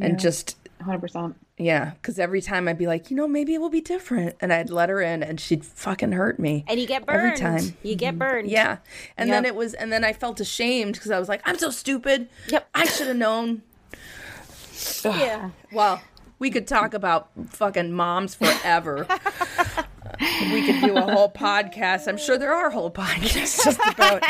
[SPEAKER 1] and just
[SPEAKER 3] 100%.
[SPEAKER 1] yeah, because every time I'd be like, you know, maybe it will be different, and I'd let her in, and she'd fucking hurt me.
[SPEAKER 2] and you get burned.
[SPEAKER 1] every time. Mm-hmm.
[SPEAKER 2] You get burned.
[SPEAKER 1] Yeah, and then it was, and then I felt ashamed because I was like, I'm so stupid.
[SPEAKER 2] Yep.
[SPEAKER 1] I should have known.
[SPEAKER 2] Yeah.
[SPEAKER 1] Well, we could talk about fucking moms forever. we could do a whole podcast. I'm sure there are whole podcasts just about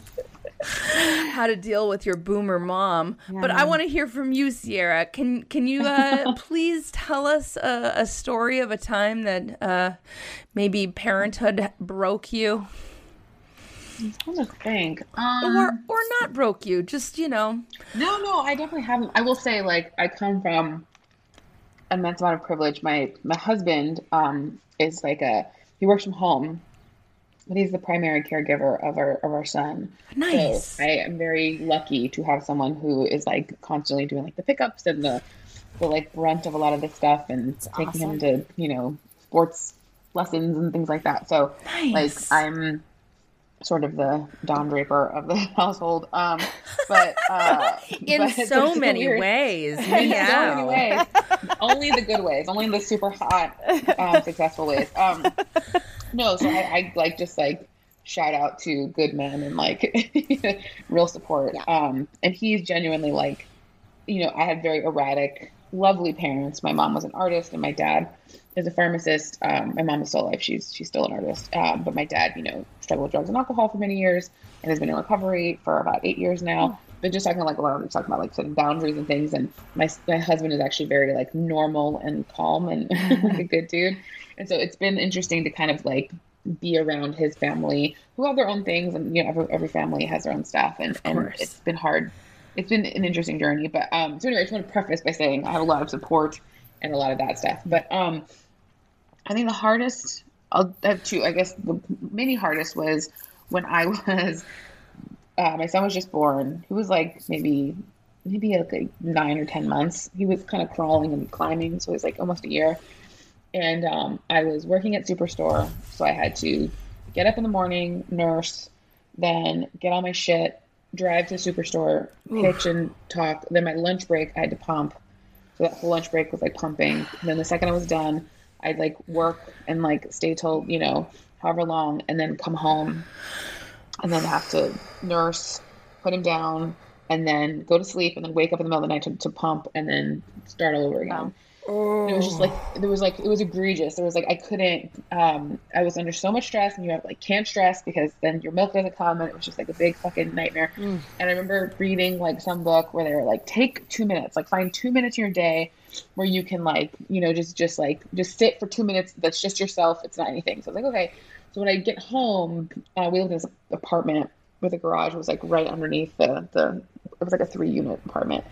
[SPEAKER 1] how to deal with your boomer mom. But I want to hear from you, Sierra. Can can you uh, please tell us a, a story of a time that uh, maybe parenthood broke you,
[SPEAKER 3] I'm trying to think. Um,
[SPEAKER 1] or or not broke you? Just you know,
[SPEAKER 3] No, no, I definitely haven't. I will say, like, I come from immense amount of privilege. My my husband um is like a he works from home, but he's the primary caregiver of our of our son.
[SPEAKER 1] nice.
[SPEAKER 3] So I am very lucky to have someone who is like constantly doing like the pickups and the the like brunt of a lot of this stuff and taking him to you know sports lessons and things like that. So
[SPEAKER 1] Nice.
[SPEAKER 3] like I'm sort of the Don Draper of the household. Um, but uh,
[SPEAKER 1] In
[SPEAKER 3] but
[SPEAKER 1] so many
[SPEAKER 3] weird-
[SPEAKER 1] ways.
[SPEAKER 3] so many ways. only the good ways, only the super hot, um, successful ways. Um, no, so I, I like just like shout out to good men and like real support. Um, and he's genuinely like, you know, I had very erratic, lovely parents. My mom was an artist, and my dad is a pharmacist. Um, my mom is still alive; she's she's still an artist. Um, but my dad, you know, struggled with drugs and alcohol for many years, and has been in recovery for about eight years now. But just talking like a lot of talking about like setting boundaries and things. And my my husband is actually very like normal and calm and like a good dude. And so it's been interesting to kind of like be around his family who have their own things and you know every, every family has their own stuff and, and it's been hard it's been an interesting journey but um so anyway i just want to preface by saying i have a lot of support and a lot of that stuff but um i think the hardest i'll have two i guess the mini hardest was when i was uh, my son was just born. He was like maybe maybe like, nine or ten months. He was kind of crawling and climbing so it was like almost a year. And um, I was working at Superstore, so I had to get up in the morning, nurse, then get all my shit, drive to the Superstore, pitch and talk. Then my lunch break, I had to pump. So that whole lunch break was like pumping. And then the second I was done, I'd like work and like stay till you know however long, and then come home, and then have to nurse, put him down, and then go to sleep, and then wake up in the middle of the night to, to pump, and then start all over again. And it was just like there was like it was egregious. It was like I couldn't. Um, I was under so much stress, and you have like can't stress because then your milk doesn't come, and it was just like a big fucking nightmare. And I remember reading like some book where they were like, take two minutes, like find two minutes in your day where you can like you know just just like just sit for two minutes. That's just yourself. It's not anything. So I was like, okay. So when I get home, uh, we lived in this apartment with a garage. It was like right underneath the the. It was like a three unit apartment.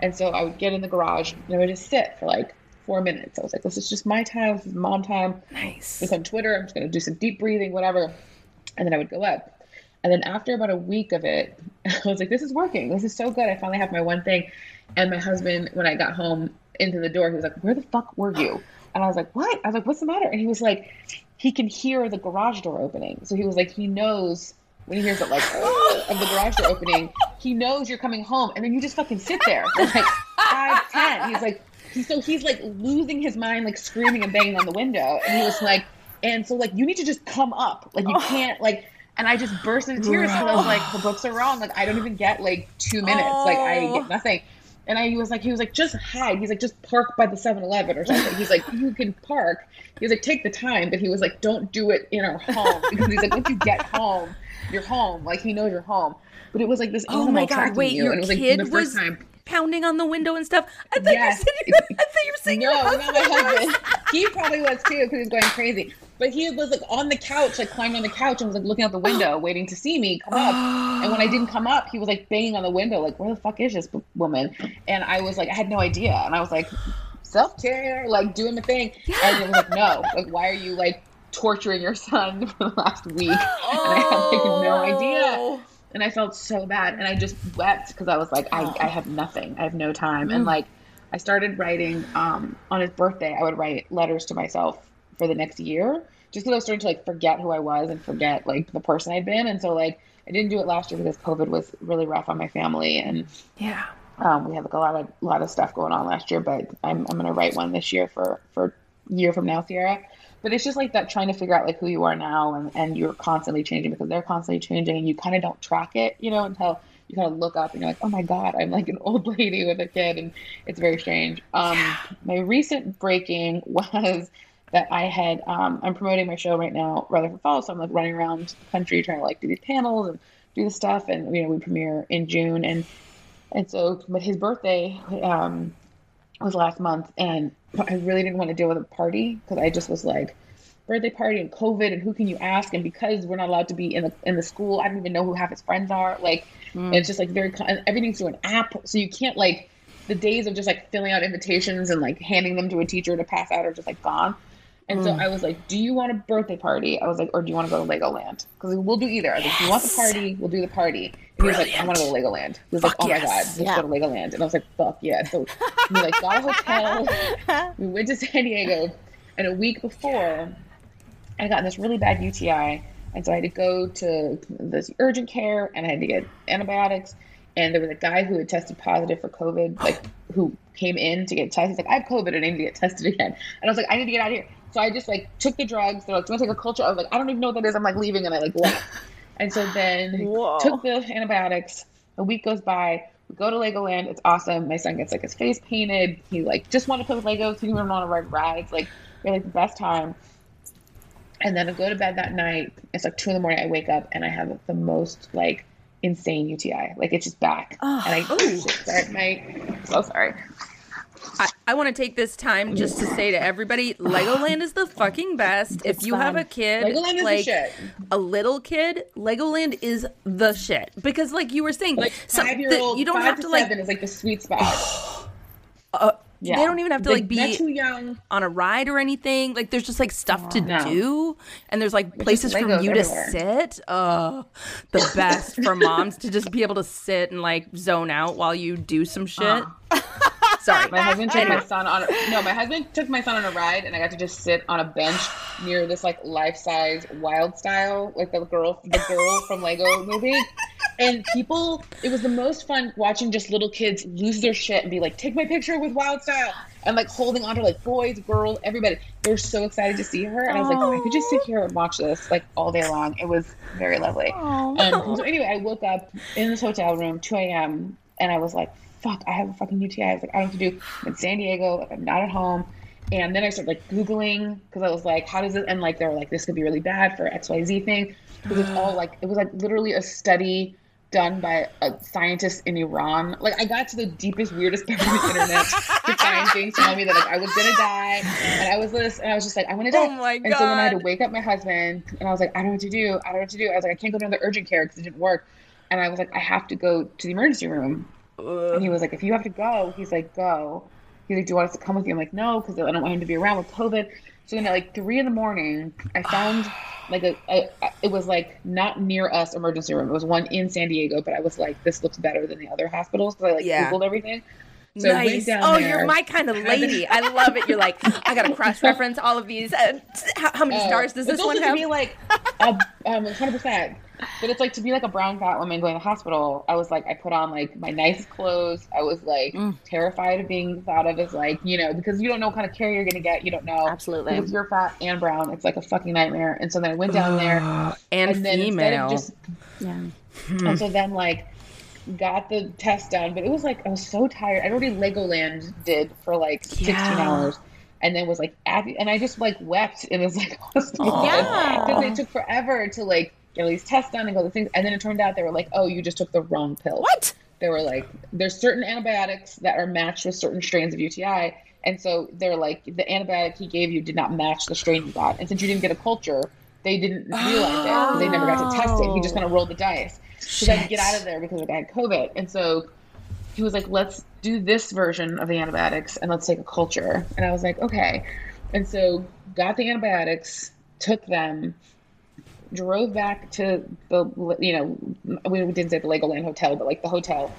[SPEAKER 3] And so I would get in the garage and I would just sit for like four minutes. I was like, this is just my time. This is mom time.
[SPEAKER 1] Nice.
[SPEAKER 3] It's on Twitter. I'm just going to do some deep breathing, whatever. And then I would go up. And then after about a week of it, I was like, this is working. This is so good. I finally have my one thing. And my husband, when I got home into the door, he was like, where the fuck were you? And I was like, what? I was like, what's the matter? And he was like, he can hear the garage door opening. So he was like, he knows when he hears it like of the garage door opening, he knows you're coming home, and then you just fucking sit there for like five, ten. He's like, he, so he's like losing his mind, like screaming and banging on the window, and he was like, and so like you need to just come up, like you oh. can't like. And I just burst into tears because I was like, the books are wrong. Like I don't even get like two minutes. Like I
[SPEAKER 1] Oh.
[SPEAKER 3] get nothing. And I was like, he was like, just hide. He's like, just park by the 7-Eleven or something. He's like, you can park. He was like, take the time, but he was like, don't do it in our home because he's like, once you get home, you're home. Like he knows you're home. But it was like this
[SPEAKER 1] Oh
[SPEAKER 3] animal
[SPEAKER 1] my god! Wait,
[SPEAKER 3] you,
[SPEAKER 1] your
[SPEAKER 3] and it was like
[SPEAKER 1] kid
[SPEAKER 3] the first
[SPEAKER 1] was
[SPEAKER 3] time.
[SPEAKER 1] Pounding on the window and stuff. I thought
[SPEAKER 3] Yes.
[SPEAKER 1] you said. I thought you were saying
[SPEAKER 3] No, not my husband. he probably was too because he was going crazy. But he was like on the couch, like climbed on the couch and was like looking out the window, waiting to see me come up. And when I didn't come up, he was like banging on the window, like, "Where the fuck is this woman?" And I was like, I had no idea, and I was like, self care, like doing the thing. And it was like, no, like, why are you like torturing your son for the last week? And I had like no idea
[SPEAKER 1] Oh.
[SPEAKER 3] And I felt so bad, and I just wept because I was like, I, I have nothing, I have no time, and like, I started writing um, on his birthday. I would write letters to myself for the next year, just because I was starting to like forget who I was and forget like the person I'd been, and so like I didn't do it last year because COVID was really rough on my family, and
[SPEAKER 1] Yeah.
[SPEAKER 3] um, we had like a lot of lot of stuff going on last year. But I'm I'm gonna write one this year for for year from now, Sierra. But it's just like that trying to figure out like who you are now, and and you're constantly changing because they're constantly changing, and you kind of don't track it, you know, until you kind of look up and you're like, oh my god, I'm like an old lady with a kid, and it's very strange. Um, my recent breaking was that I had um, I'm promoting my show right now, rather Rutherford Falls, so I'm like running around the country trying to like do these panels and do the stuff, and you know we premiere in June, and and so but his birthday um, was last month, and I really didn't want to deal with a party because I just was like birthday party and COVID and who can you ask? And because we're not allowed to be in the in the school, I don't even know who half his friends are. Like and it's just like very everything's through an app, so you can't like the days of just like filling out invitations and like handing them to a teacher to pass out are just like gone. And so hmm. I was like, "Do you want a birthday party?" I was like, "Or do you want to go to Legoland?" Because we'll do either. I was like, "If you want the party, we'll do the party." And he was like, "I want to go to Legoland." He was
[SPEAKER 1] Fuck
[SPEAKER 3] like, "Oh
[SPEAKER 1] yes.
[SPEAKER 3] my god, let's
[SPEAKER 2] Yeah.
[SPEAKER 3] go to Legoland!" And I was like, "Fuck yeah!" So we like got a hotel. we went to San Diego, and a week before, I got this really bad UTI, and so I had to go to this urgent care, and I had to get antibiotics. And there was a guy who had tested positive for COVID, like who came in to get tested. He's like, I have COVID and I need to get tested again. And I was like, I need to get out of here. So I just like took the drugs. They're like, Do you want to take a culture? I was like, I don't even know what that is. I'm like leaving, and I like left. And so then
[SPEAKER 2] Whoa.
[SPEAKER 3] took the antibiotics. A week goes by. We go to Legoland. It's awesome. My son gets like his face painted. He like just wanted to play with Legos. He didn't even want to ride rides. Like we had like the best time. And then I go to bed that night. It's like two in the morning. I wake up and I have the most like insane UTI. Like it's just back.
[SPEAKER 2] Oh.
[SPEAKER 3] and I sorry, my so sorry.
[SPEAKER 1] I, I want to take this time just to say to everybody, Legoland is the fucking best. if
[SPEAKER 2] It's
[SPEAKER 1] you have a kid,
[SPEAKER 3] Legoland is the
[SPEAKER 1] like
[SPEAKER 3] shit.
[SPEAKER 1] a little kid, Legoland is the shit. Because, like you were saying,
[SPEAKER 3] Like
[SPEAKER 1] some-
[SPEAKER 3] five
[SPEAKER 1] the-
[SPEAKER 3] year old,
[SPEAKER 1] you don't
[SPEAKER 3] five
[SPEAKER 1] have
[SPEAKER 3] to,
[SPEAKER 1] to like.
[SPEAKER 3] seven is like the sweet spot.
[SPEAKER 1] Uh,
[SPEAKER 3] Yeah.
[SPEAKER 1] They don't even have to like be
[SPEAKER 3] too young.
[SPEAKER 1] on a ride or anything. Like there's just like stuff to
[SPEAKER 3] No.
[SPEAKER 1] do, and there's like places for
[SPEAKER 3] Legos
[SPEAKER 1] you
[SPEAKER 3] everywhere.
[SPEAKER 1] to sit. Uh, the best for moms to just be able to sit and like zone out while you do some shit. Sorry,
[SPEAKER 3] My husband took my son on. A, no, my husband took my son on a ride, and I got to just sit on a bench near this like life size Wyldstyle, like the girl, the girl from Lego movie. And people, it was the most fun watching just little kids lose their shit and be like, "Take my picture with Wyldstyle," and like holding onto like boys, girls, everybody. They're so excited to see her, and I was like, I could just sit here and watch this like all day long. It was very lovely. Um, so anyway, I woke up in this hotel room, 2 a.m., and I was like, fuck, I have a fucking UTI. I was like, I don't know what to do. I'm in San Diego. Like, I'm not at home. And then I started like Googling because I was like, how does it? And like, they were like, this could be really bad for XYZ thing. Because it's all like, it was like literally a study done by a scientist in Iran. Like, I got to the deepest, weirdest part of the internet to find things telling me that like I was gonna die. And I was this, and I was just like, I'm gonna die.
[SPEAKER 1] Oh my God.
[SPEAKER 3] And so then I had to wake up my husband, and I was like, I don't know what to do. I don't know what to do. I was like, I can't go to the urgent care because it didn't work. And I was like, I have to go to the emergency room. And he was like, if you have to go, he's like, go. He's like, do you want us to come with you? I'm like, no, because I don't want him to be around with COVID. So then at like three in the morning, I found like a, a, it was like not near us emergency room. It was one in San Diego, but I was like, this looks better than the other hospitals because I like
[SPEAKER 1] Yeah.
[SPEAKER 3] Googled everything. So
[SPEAKER 1] nice. Oh,
[SPEAKER 3] there.
[SPEAKER 1] you're my kind of lady. I love it. You're like, I gotta cross reference all of these. Uh, how, how many
[SPEAKER 3] Oh,
[SPEAKER 1] stars does this one
[SPEAKER 3] to
[SPEAKER 1] have?
[SPEAKER 3] be like a, um, 100%. But it's like to be like a brown fat woman going to the hospital. I was like, I put on like my nice clothes. I was like
[SPEAKER 1] Mm.
[SPEAKER 3] terrified of being thought of as like, you know, because you don't know what kind of care you're going to get. You don't know.
[SPEAKER 2] Absolutely.
[SPEAKER 3] Because you're fat and brown. It's like a fucking nightmare. And so then I went down there.
[SPEAKER 1] and,
[SPEAKER 3] and then
[SPEAKER 1] female.
[SPEAKER 3] instead of just
[SPEAKER 2] Yeah.
[SPEAKER 3] and so then like got the test done, but it was like I was so tired. I'd already Legoland did for like 16
[SPEAKER 1] Yeah.
[SPEAKER 3] hours. And then was like at and I just like wept and was like
[SPEAKER 2] Yeah.
[SPEAKER 3] because it took forever to like get all these tests done and go the things and then it turned out they were like oh you just took the wrong pill
[SPEAKER 1] what?
[SPEAKER 3] they were like there's certain antibiotics that are matched with certain strains of UTI and so they're like the antibiotic he gave you did not match the strain you got and since you didn't get a culture they didn't realize it 'cause they never got to test it he just kind of rolled the dice so I had to get out of there because I had COVID and so he was like let's do this version of the antibiotics and let's take a culture and I was like okay and so got the antibiotics took them drove back to the you know we didn't say the Legoland hotel, but like the hotel.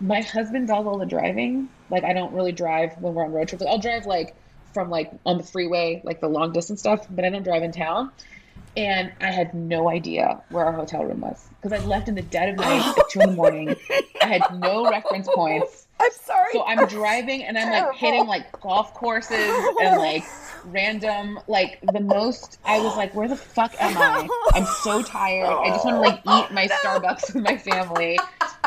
[SPEAKER 3] My husband does all the driving. Like I don't really drive when we're on road trips. Like, I'll drive like from like on the freeway, like the long distance stuff, but I don't drive in town. And I had no idea where our hotel room was because I left in the dead of night at two in the morning. I had no reference points.
[SPEAKER 1] I'm sorry.
[SPEAKER 3] So I'm driving and I'm like hitting like golf courses and like random like the most I was like, where the fuck am I? I'm so tired. I just want to like eat my oh, Starbucks with my family.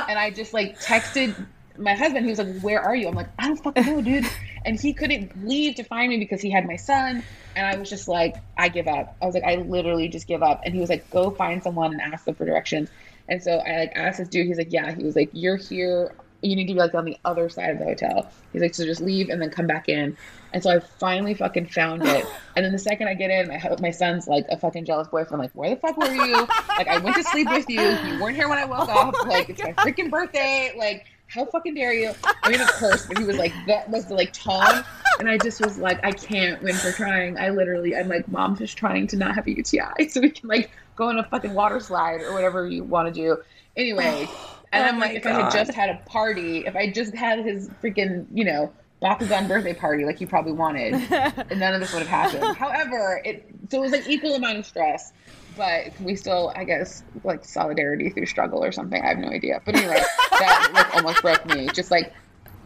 [SPEAKER 3] And I just like texted my husband, he was like, Where are you? I'm like, I don't fucking know, dude. And he couldn't leave to find me because he had my son. And I was just like, I give up. I was like, I literally just give up. And he was like, Go find someone and ask them for directions. And so I like asked this dude, he's like, Yeah, he was like, You're here you need to be like on the other side of the hotel. He's like, so just leave and then come back in. And so I finally fucking found it. And then the second I get in, my my son's like a fucking jealous boyfriend. Like, where the fuck were you? Like, I went to sleep with you. You weren't here when I woke oh up. Like, it's my freaking birthday. Like, how fucking dare you? I mean, of course, but he was like, that was the like tone. And I just was like, I can't win for trying. I literally, I'm like, mom, just trying to not have a UTI so we can like go on a fucking water slide or whatever you want to do. Anyway. And
[SPEAKER 1] Oh
[SPEAKER 3] I'm like, if I had just had a party, if I just had his freaking, you know, Bakugan birthday party like you probably wanted, and none of this would have happened. However, it so it was like equal amount of stress, but we still, I guess, like solidarity through struggle or something. I have no idea. But anyway, that like almost broke me. Just like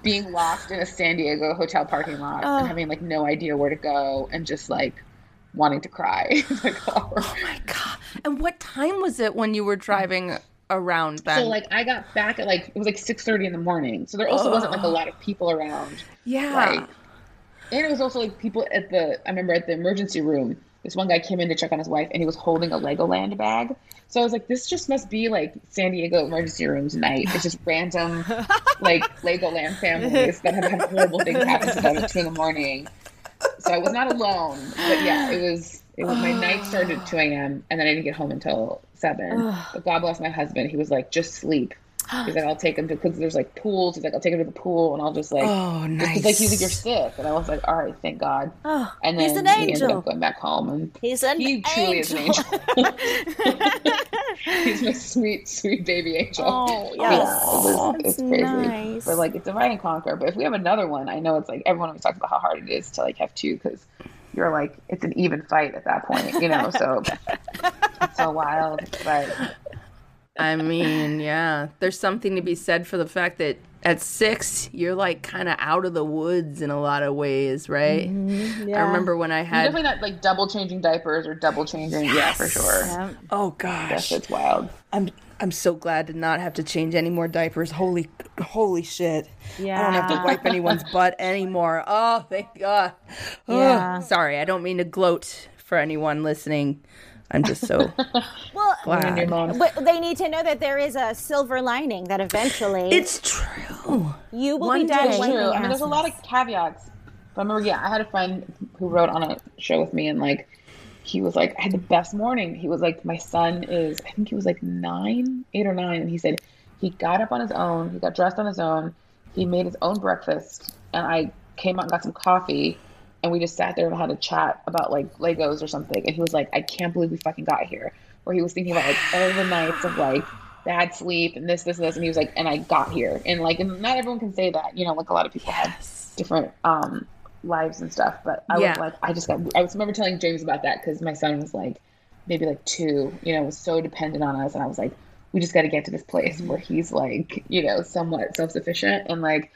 [SPEAKER 3] being lost in a San Diego hotel parking lot
[SPEAKER 2] Oh.
[SPEAKER 3] and having like no idea where to go and just like wanting to cry. like, oh.
[SPEAKER 1] My god! And what time was it when you were driving around then?
[SPEAKER 3] So like I got back at like it was like six thirty in the morning. So there also wasn't like a lot of people around.
[SPEAKER 1] yeah.
[SPEAKER 3] Right. And it was also like people at the I remember at the emergency room, this one guy came in to check on his wife and he was holding a Legoland bag. So I was like, this just must be like San Diego emergency rooms night. It's just random like Legoland families that have had horrible things happen to them at two in the morning. So I was not alone. But yeah, it was it was my night started at two AM and then I didn't get home until seven. But God bless my husband. He was like, just sleep. He's like, I'll take him to because there's like pools. He's like, I'll take him to the pool and I'll just like
[SPEAKER 1] Oh,
[SPEAKER 3] just
[SPEAKER 1] nice.
[SPEAKER 3] 'cause, like he's like you're sick, and I was like, all right, thank God.
[SPEAKER 2] Oh,
[SPEAKER 3] And then
[SPEAKER 2] he's an
[SPEAKER 3] he ended
[SPEAKER 2] angel.
[SPEAKER 3] up going back home, and
[SPEAKER 2] He's an
[SPEAKER 3] he truly is an
[SPEAKER 2] angel.
[SPEAKER 3] angel. he's my sweet, sweet baby angel.
[SPEAKER 2] Oh,
[SPEAKER 3] Yeah,
[SPEAKER 2] yes.
[SPEAKER 3] it was, it's crazy.
[SPEAKER 2] nice.
[SPEAKER 3] But like, it's divide and conquer. But if we have another one, I know it's like everyone always talks about how hard it is to like have two because you're like it's an even fight at that point, you know. So it's so wild, but
[SPEAKER 1] I mean, yeah. There's something to be said for the fact that at six, you're like kind of out of the woods in a lot of ways, right?
[SPEAKER 2] Mm-hmm.
[SPEAKER 1] I remember when I
[SPEAKER 3] you're
[SPEAKER 1] had.
[SPEAKER 3] definitely not like double changing diapers or double changing. Yeah, for sure.
[SPEAKER 2] Yeah.
[SPEAKER 1] Oh
[SPEAKER 3] Yes,
[SPEAKER 1] gosh,
[SPEAKER 3] it's wild.
[SPEAKER 1] I'm I'm so glad to not have to change any more diapers. Holy holy shit! Yeah, I don't have to wipe anyone's butt anymore. Oh, thank God. Oh,
[SPEAKER 2] Yeah.
[SPEAKER 1] Sorry, I don't mean to gloat for anyone listening. I'm just so
[SPEAKER 2] Well,
[SPEAKER 3] And your
[SPEAKER 1] glad.
[SPEAKER 2] but they need to know that there is a silver lining that eventually
[SPEAKER 1] It's true.
[SPEAKER 2] you will
[SPEAKER 1] one
[SPEAKER 2] be done
[SPEAKER 1] day-
[SPEAKER 3] It's true. I mean, there's a lot of caveats. But I remember, yeah, I had a friend who wrote on a show with me, and like, he was like, I had the best morning. He was like, my son is, I think he was like nine, eight or nine, and he said he got up on his own, he got dressed on his own, he made his own breakfast, and I came out and got some coffee, and we just sat there and had a chat about like Legos or something. And he was like, I can't believe we fucking got here. Where he was thinking about like all the nights of like bad sleep and this, this, and this, and he was like, and I got here, and like, and not everyone can say that, you know, like a lot of people have different um lives and stuff but i
[SPEAKER 1] Yeah.
[SPEAKER 3] was like i just got i was remember telling james about that because my son was like maybe like two you know was so dependent on us and i was like we just got to get to this place mm-hmm. where he's like you know somewhat self-sufficient and like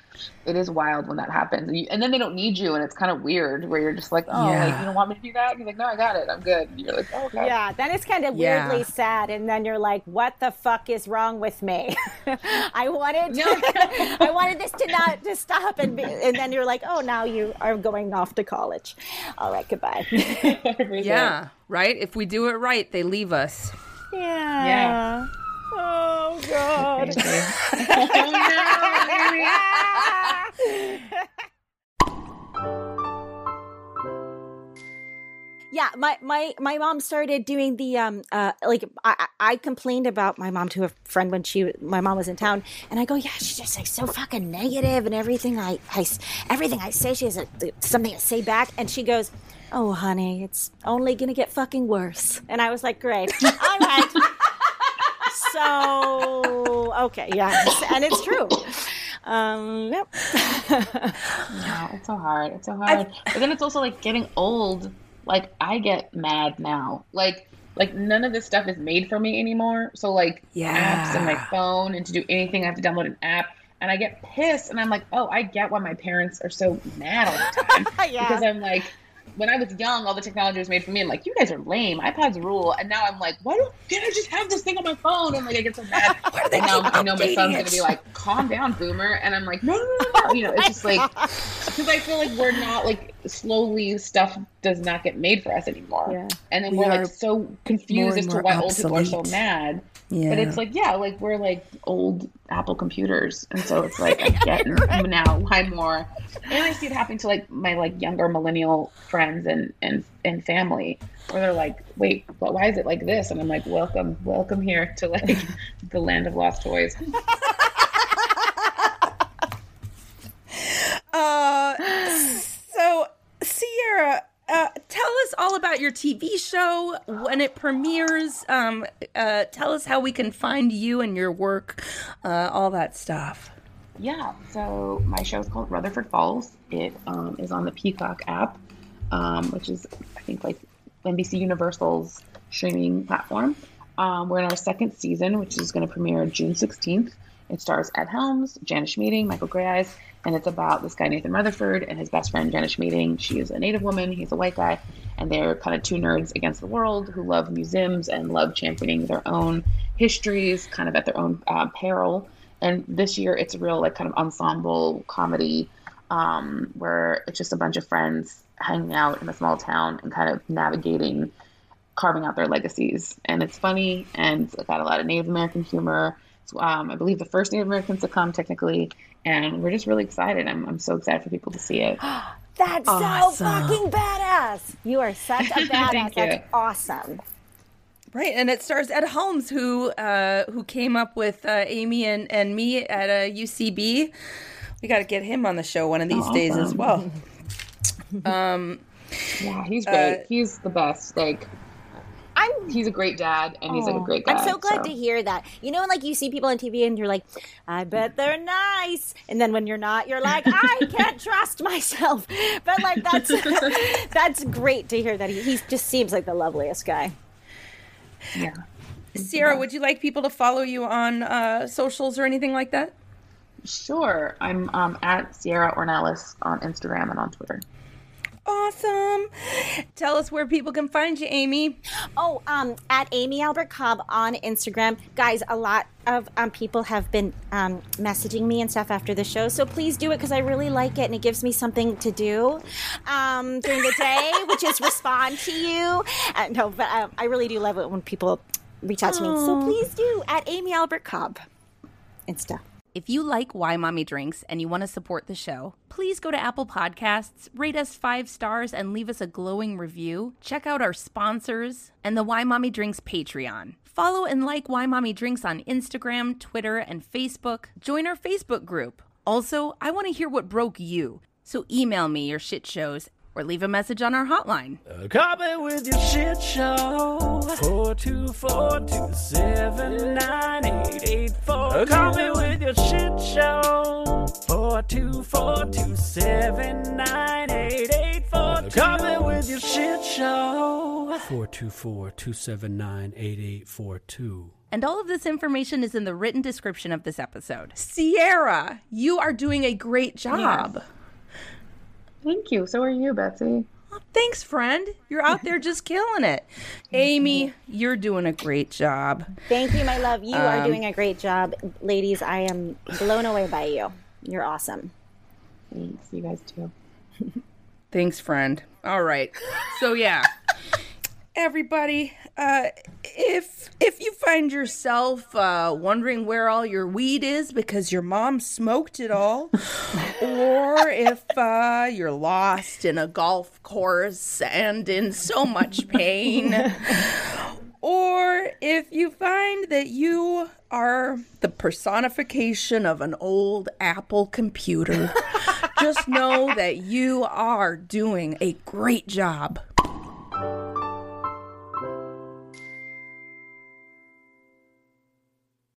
[SPEAKER 3] it is wild when that happens and, you, and then they don't need you and it's kind of weird where you're just like oh
[SPEAKER 1] Yeah.
[SPEAKER 3] like you don't want me to do that And he's like no i got it i'm good and you're like oh, okay
[SPEAKER 2] Yeah, then it's kind of
[SPEAKER 1] Yeah.
[SPEAKER 2] weirdly sad, and then you're like, "What the fuck is wrong with me? I wanted, I wanted this to not to stop, and be, and then you're like, oh, now you are going off to college. All right, goodbye.
[SPEAKER 1] Yeah, right. If we do it right, they leave us.
[SPEAKER 2] yeah.
[SPEAKER 3] Yeah.
[SPEAKER 2] Oh God. Yeah, my, my my mom started doing the um uh like I I I complained about my mom to a friend when she my mom was in town and I go yeah she's just like so fucking negative and everything I I everything I say she has a, something to say back and she goes oh honey it's only gonna get fucking worse. And I was like great. All right so okay yeah and it's true um yep
[SPEAKER 3] Yeah, it's so hard. It's so hard. but then it's also like getting old. Like I get mad now. Like like none of this stuff is made for me anymore. So like
[SPEAKER 1] Yeah.
[SPEAKER 3] apps and my phone and to do anything I have to download an app. And I get pissed and I'm like, oh, I get why my parents are so mad all the time.
[SPEAKER 2] Yeah.
[SPEAKER 3] Because I'm like when I was young, all the technology was made for me. I'm like, you guys are lame. iPads rule. And now I'm like, why don't can't I just have this thing on my phone? And like I get so mad.
[SPEAKER 1] Why do they
[SPEAKER 3] and now I know my son's gonna be like, calm down, boomer. And I'm like, no, no, no, no. You know, it's just like because I feel like we're not like slowly stuff does not get made for us anymore.
[SPEAKER 2] Yeah.
[SPEAKER 3] And then
[SPEAKER 1] We
[SPEAKER 3] we are
[SPEAKER 1] are
[SPEAKER 3] like so confused as to
[SPEAKER 1] more
[SPEAKER 3] why old people are so mad.
[SPEAKER 1] Yeah.
[SPEAKER 3] But it's like, yeah, like we're like old Apple computers. And so it's like I get now why more and I see it happening to like my like younger millennial friends and and and family where they're like, wait, but why is it like this? And I'm like, welcome, welcome here to like the land of lost toys.
[SPEAKER 1] Uh, so Sierra, uh, tell us all about your TV show when it premieres. Um, uh, tell us how we can find you and your work, uh, all that stuff.
[SPEAKER 3] Yeah, so my show is called Rutherford Falls. It um, is on the Peacock app, um, which is, I think, like NBC Universal's streaming platform. Um, we're in our second season, which is going to premiere June 16th. It stars Ed Helms, Jana Schmieding, Michael Greyeyes, and it's about this guy Nathan Rutherford and his best friend Jana Schmieding. She is a Native woman, he's a white guy, and they're kind of two nerds against the world who love museums and love championing their own histories, kind of at their own uh, peril. And this year, it's a real like kind of ensemble comedy um, where it's just a bunch of friends hanging out in a small town and kind of navigating carving out their legacies. And it's funny and it's got a lot of Native American humor. It's, um, I believe the first Native Americans to come technically, and we're just really excited. I'm, I'm so excited for people to see it.
[SPEAKER 2] That's
[SPEAKER 1] Awesome.
[SPEAKER 2] so fucking badass. You are such a badass.
[SPEAKER 3] Thank you.
[SPEAKER 2] That's awesome.
[SPEAKER 1] Right, and it stars Ed Helms, who uh, who came up with uh, Amy and, and me at a UCB. We got to get him on the show one of these
[SPEAKER 3] Oh,
[SPEAKER 1] days as well. um,
[SPEAKER 3] Yeah, he's great.
[SPEAKER 1] Uh,
[SPEAKER 3] he's the best. Like,
[SPEAKER 2] I'm
[SPEAKER 3] he's a great dad, and he's like a
[SPEAKER 2] Oh,
[SPEAKER 3] great guy.
[SPEAKER 2] I'm so glad to hear that. You know, like you see people on TV and you're like, I bet they're nice. And then when you're not, you're like, I can't trust myself. But like that's that's great to hear that he, he just seems like the loveliest guy.
[SPEAKER 3] Yeah.
[SPEAKER 1] Sierra, would you like people to follow you on uh, socials or anything like that?
[SPEAKER 3] Sure. I'm um, at Sierra Ornelas on Instagram and on Twitter.
[SPEAKER 1] Awesome. Tell us where people can find you, Amy.
[SPEAKER 2] Oh, um, at Amy Albert Cobb on Instagram, guys. A lot of um, people have been um, messaging me and stuff after the show, so please do it because I really like it and it gives me something to do um, during the day, which is respond to you. Uh, no, but um, I really do love it when people reach out to me. So please do at Amy Albert Cobb, Insta.
[SPEAKER 1] If you like Why Mommy Drinks and you want to support the show, please go to Apple Podcasts, rate us five stars, and leave us a glowing review. Check out our sponsors and the Why Mommy Drinks Patreon. Follow and like Why Mommy Drinks on Instagram, Twitter, and Facebook. Join our Facebook group. Also, I want to hear what broke you, so email me your shit shows or leave a message on our hotline.
[SPEAKER 4] Call me with your shit show. 424-279-8884. Call me with your shit show. 424-279-8842. Call me with your shit show. 424-279-8842.
[SPEAKER 1] And all of this information is in the written description of this episode. Sierra, you are doing a great job.
[SPEAKER 3] Thank you. So are you, Betsy.
[SPEAKER 1] Thanks, friend. You're out there just killing it. Amy, you're doing a great job.
[SPEAKER 2] Thank you, my love. You are um, doing a great job, ladies. I am blown away by you. You're awesome.
[SPEAKER 3] Thanks. You guys too.
[SPEAKER 1] Thanks, friend. All right. So yeah. Everybody, uh, if if you find yourself uh, wondering where all your weed is because your mom smoked it all, or if uh, you're lost in a golf course and in so much pain, or if you find that you are the personification of an old Apple computer, just know that you are doing a great job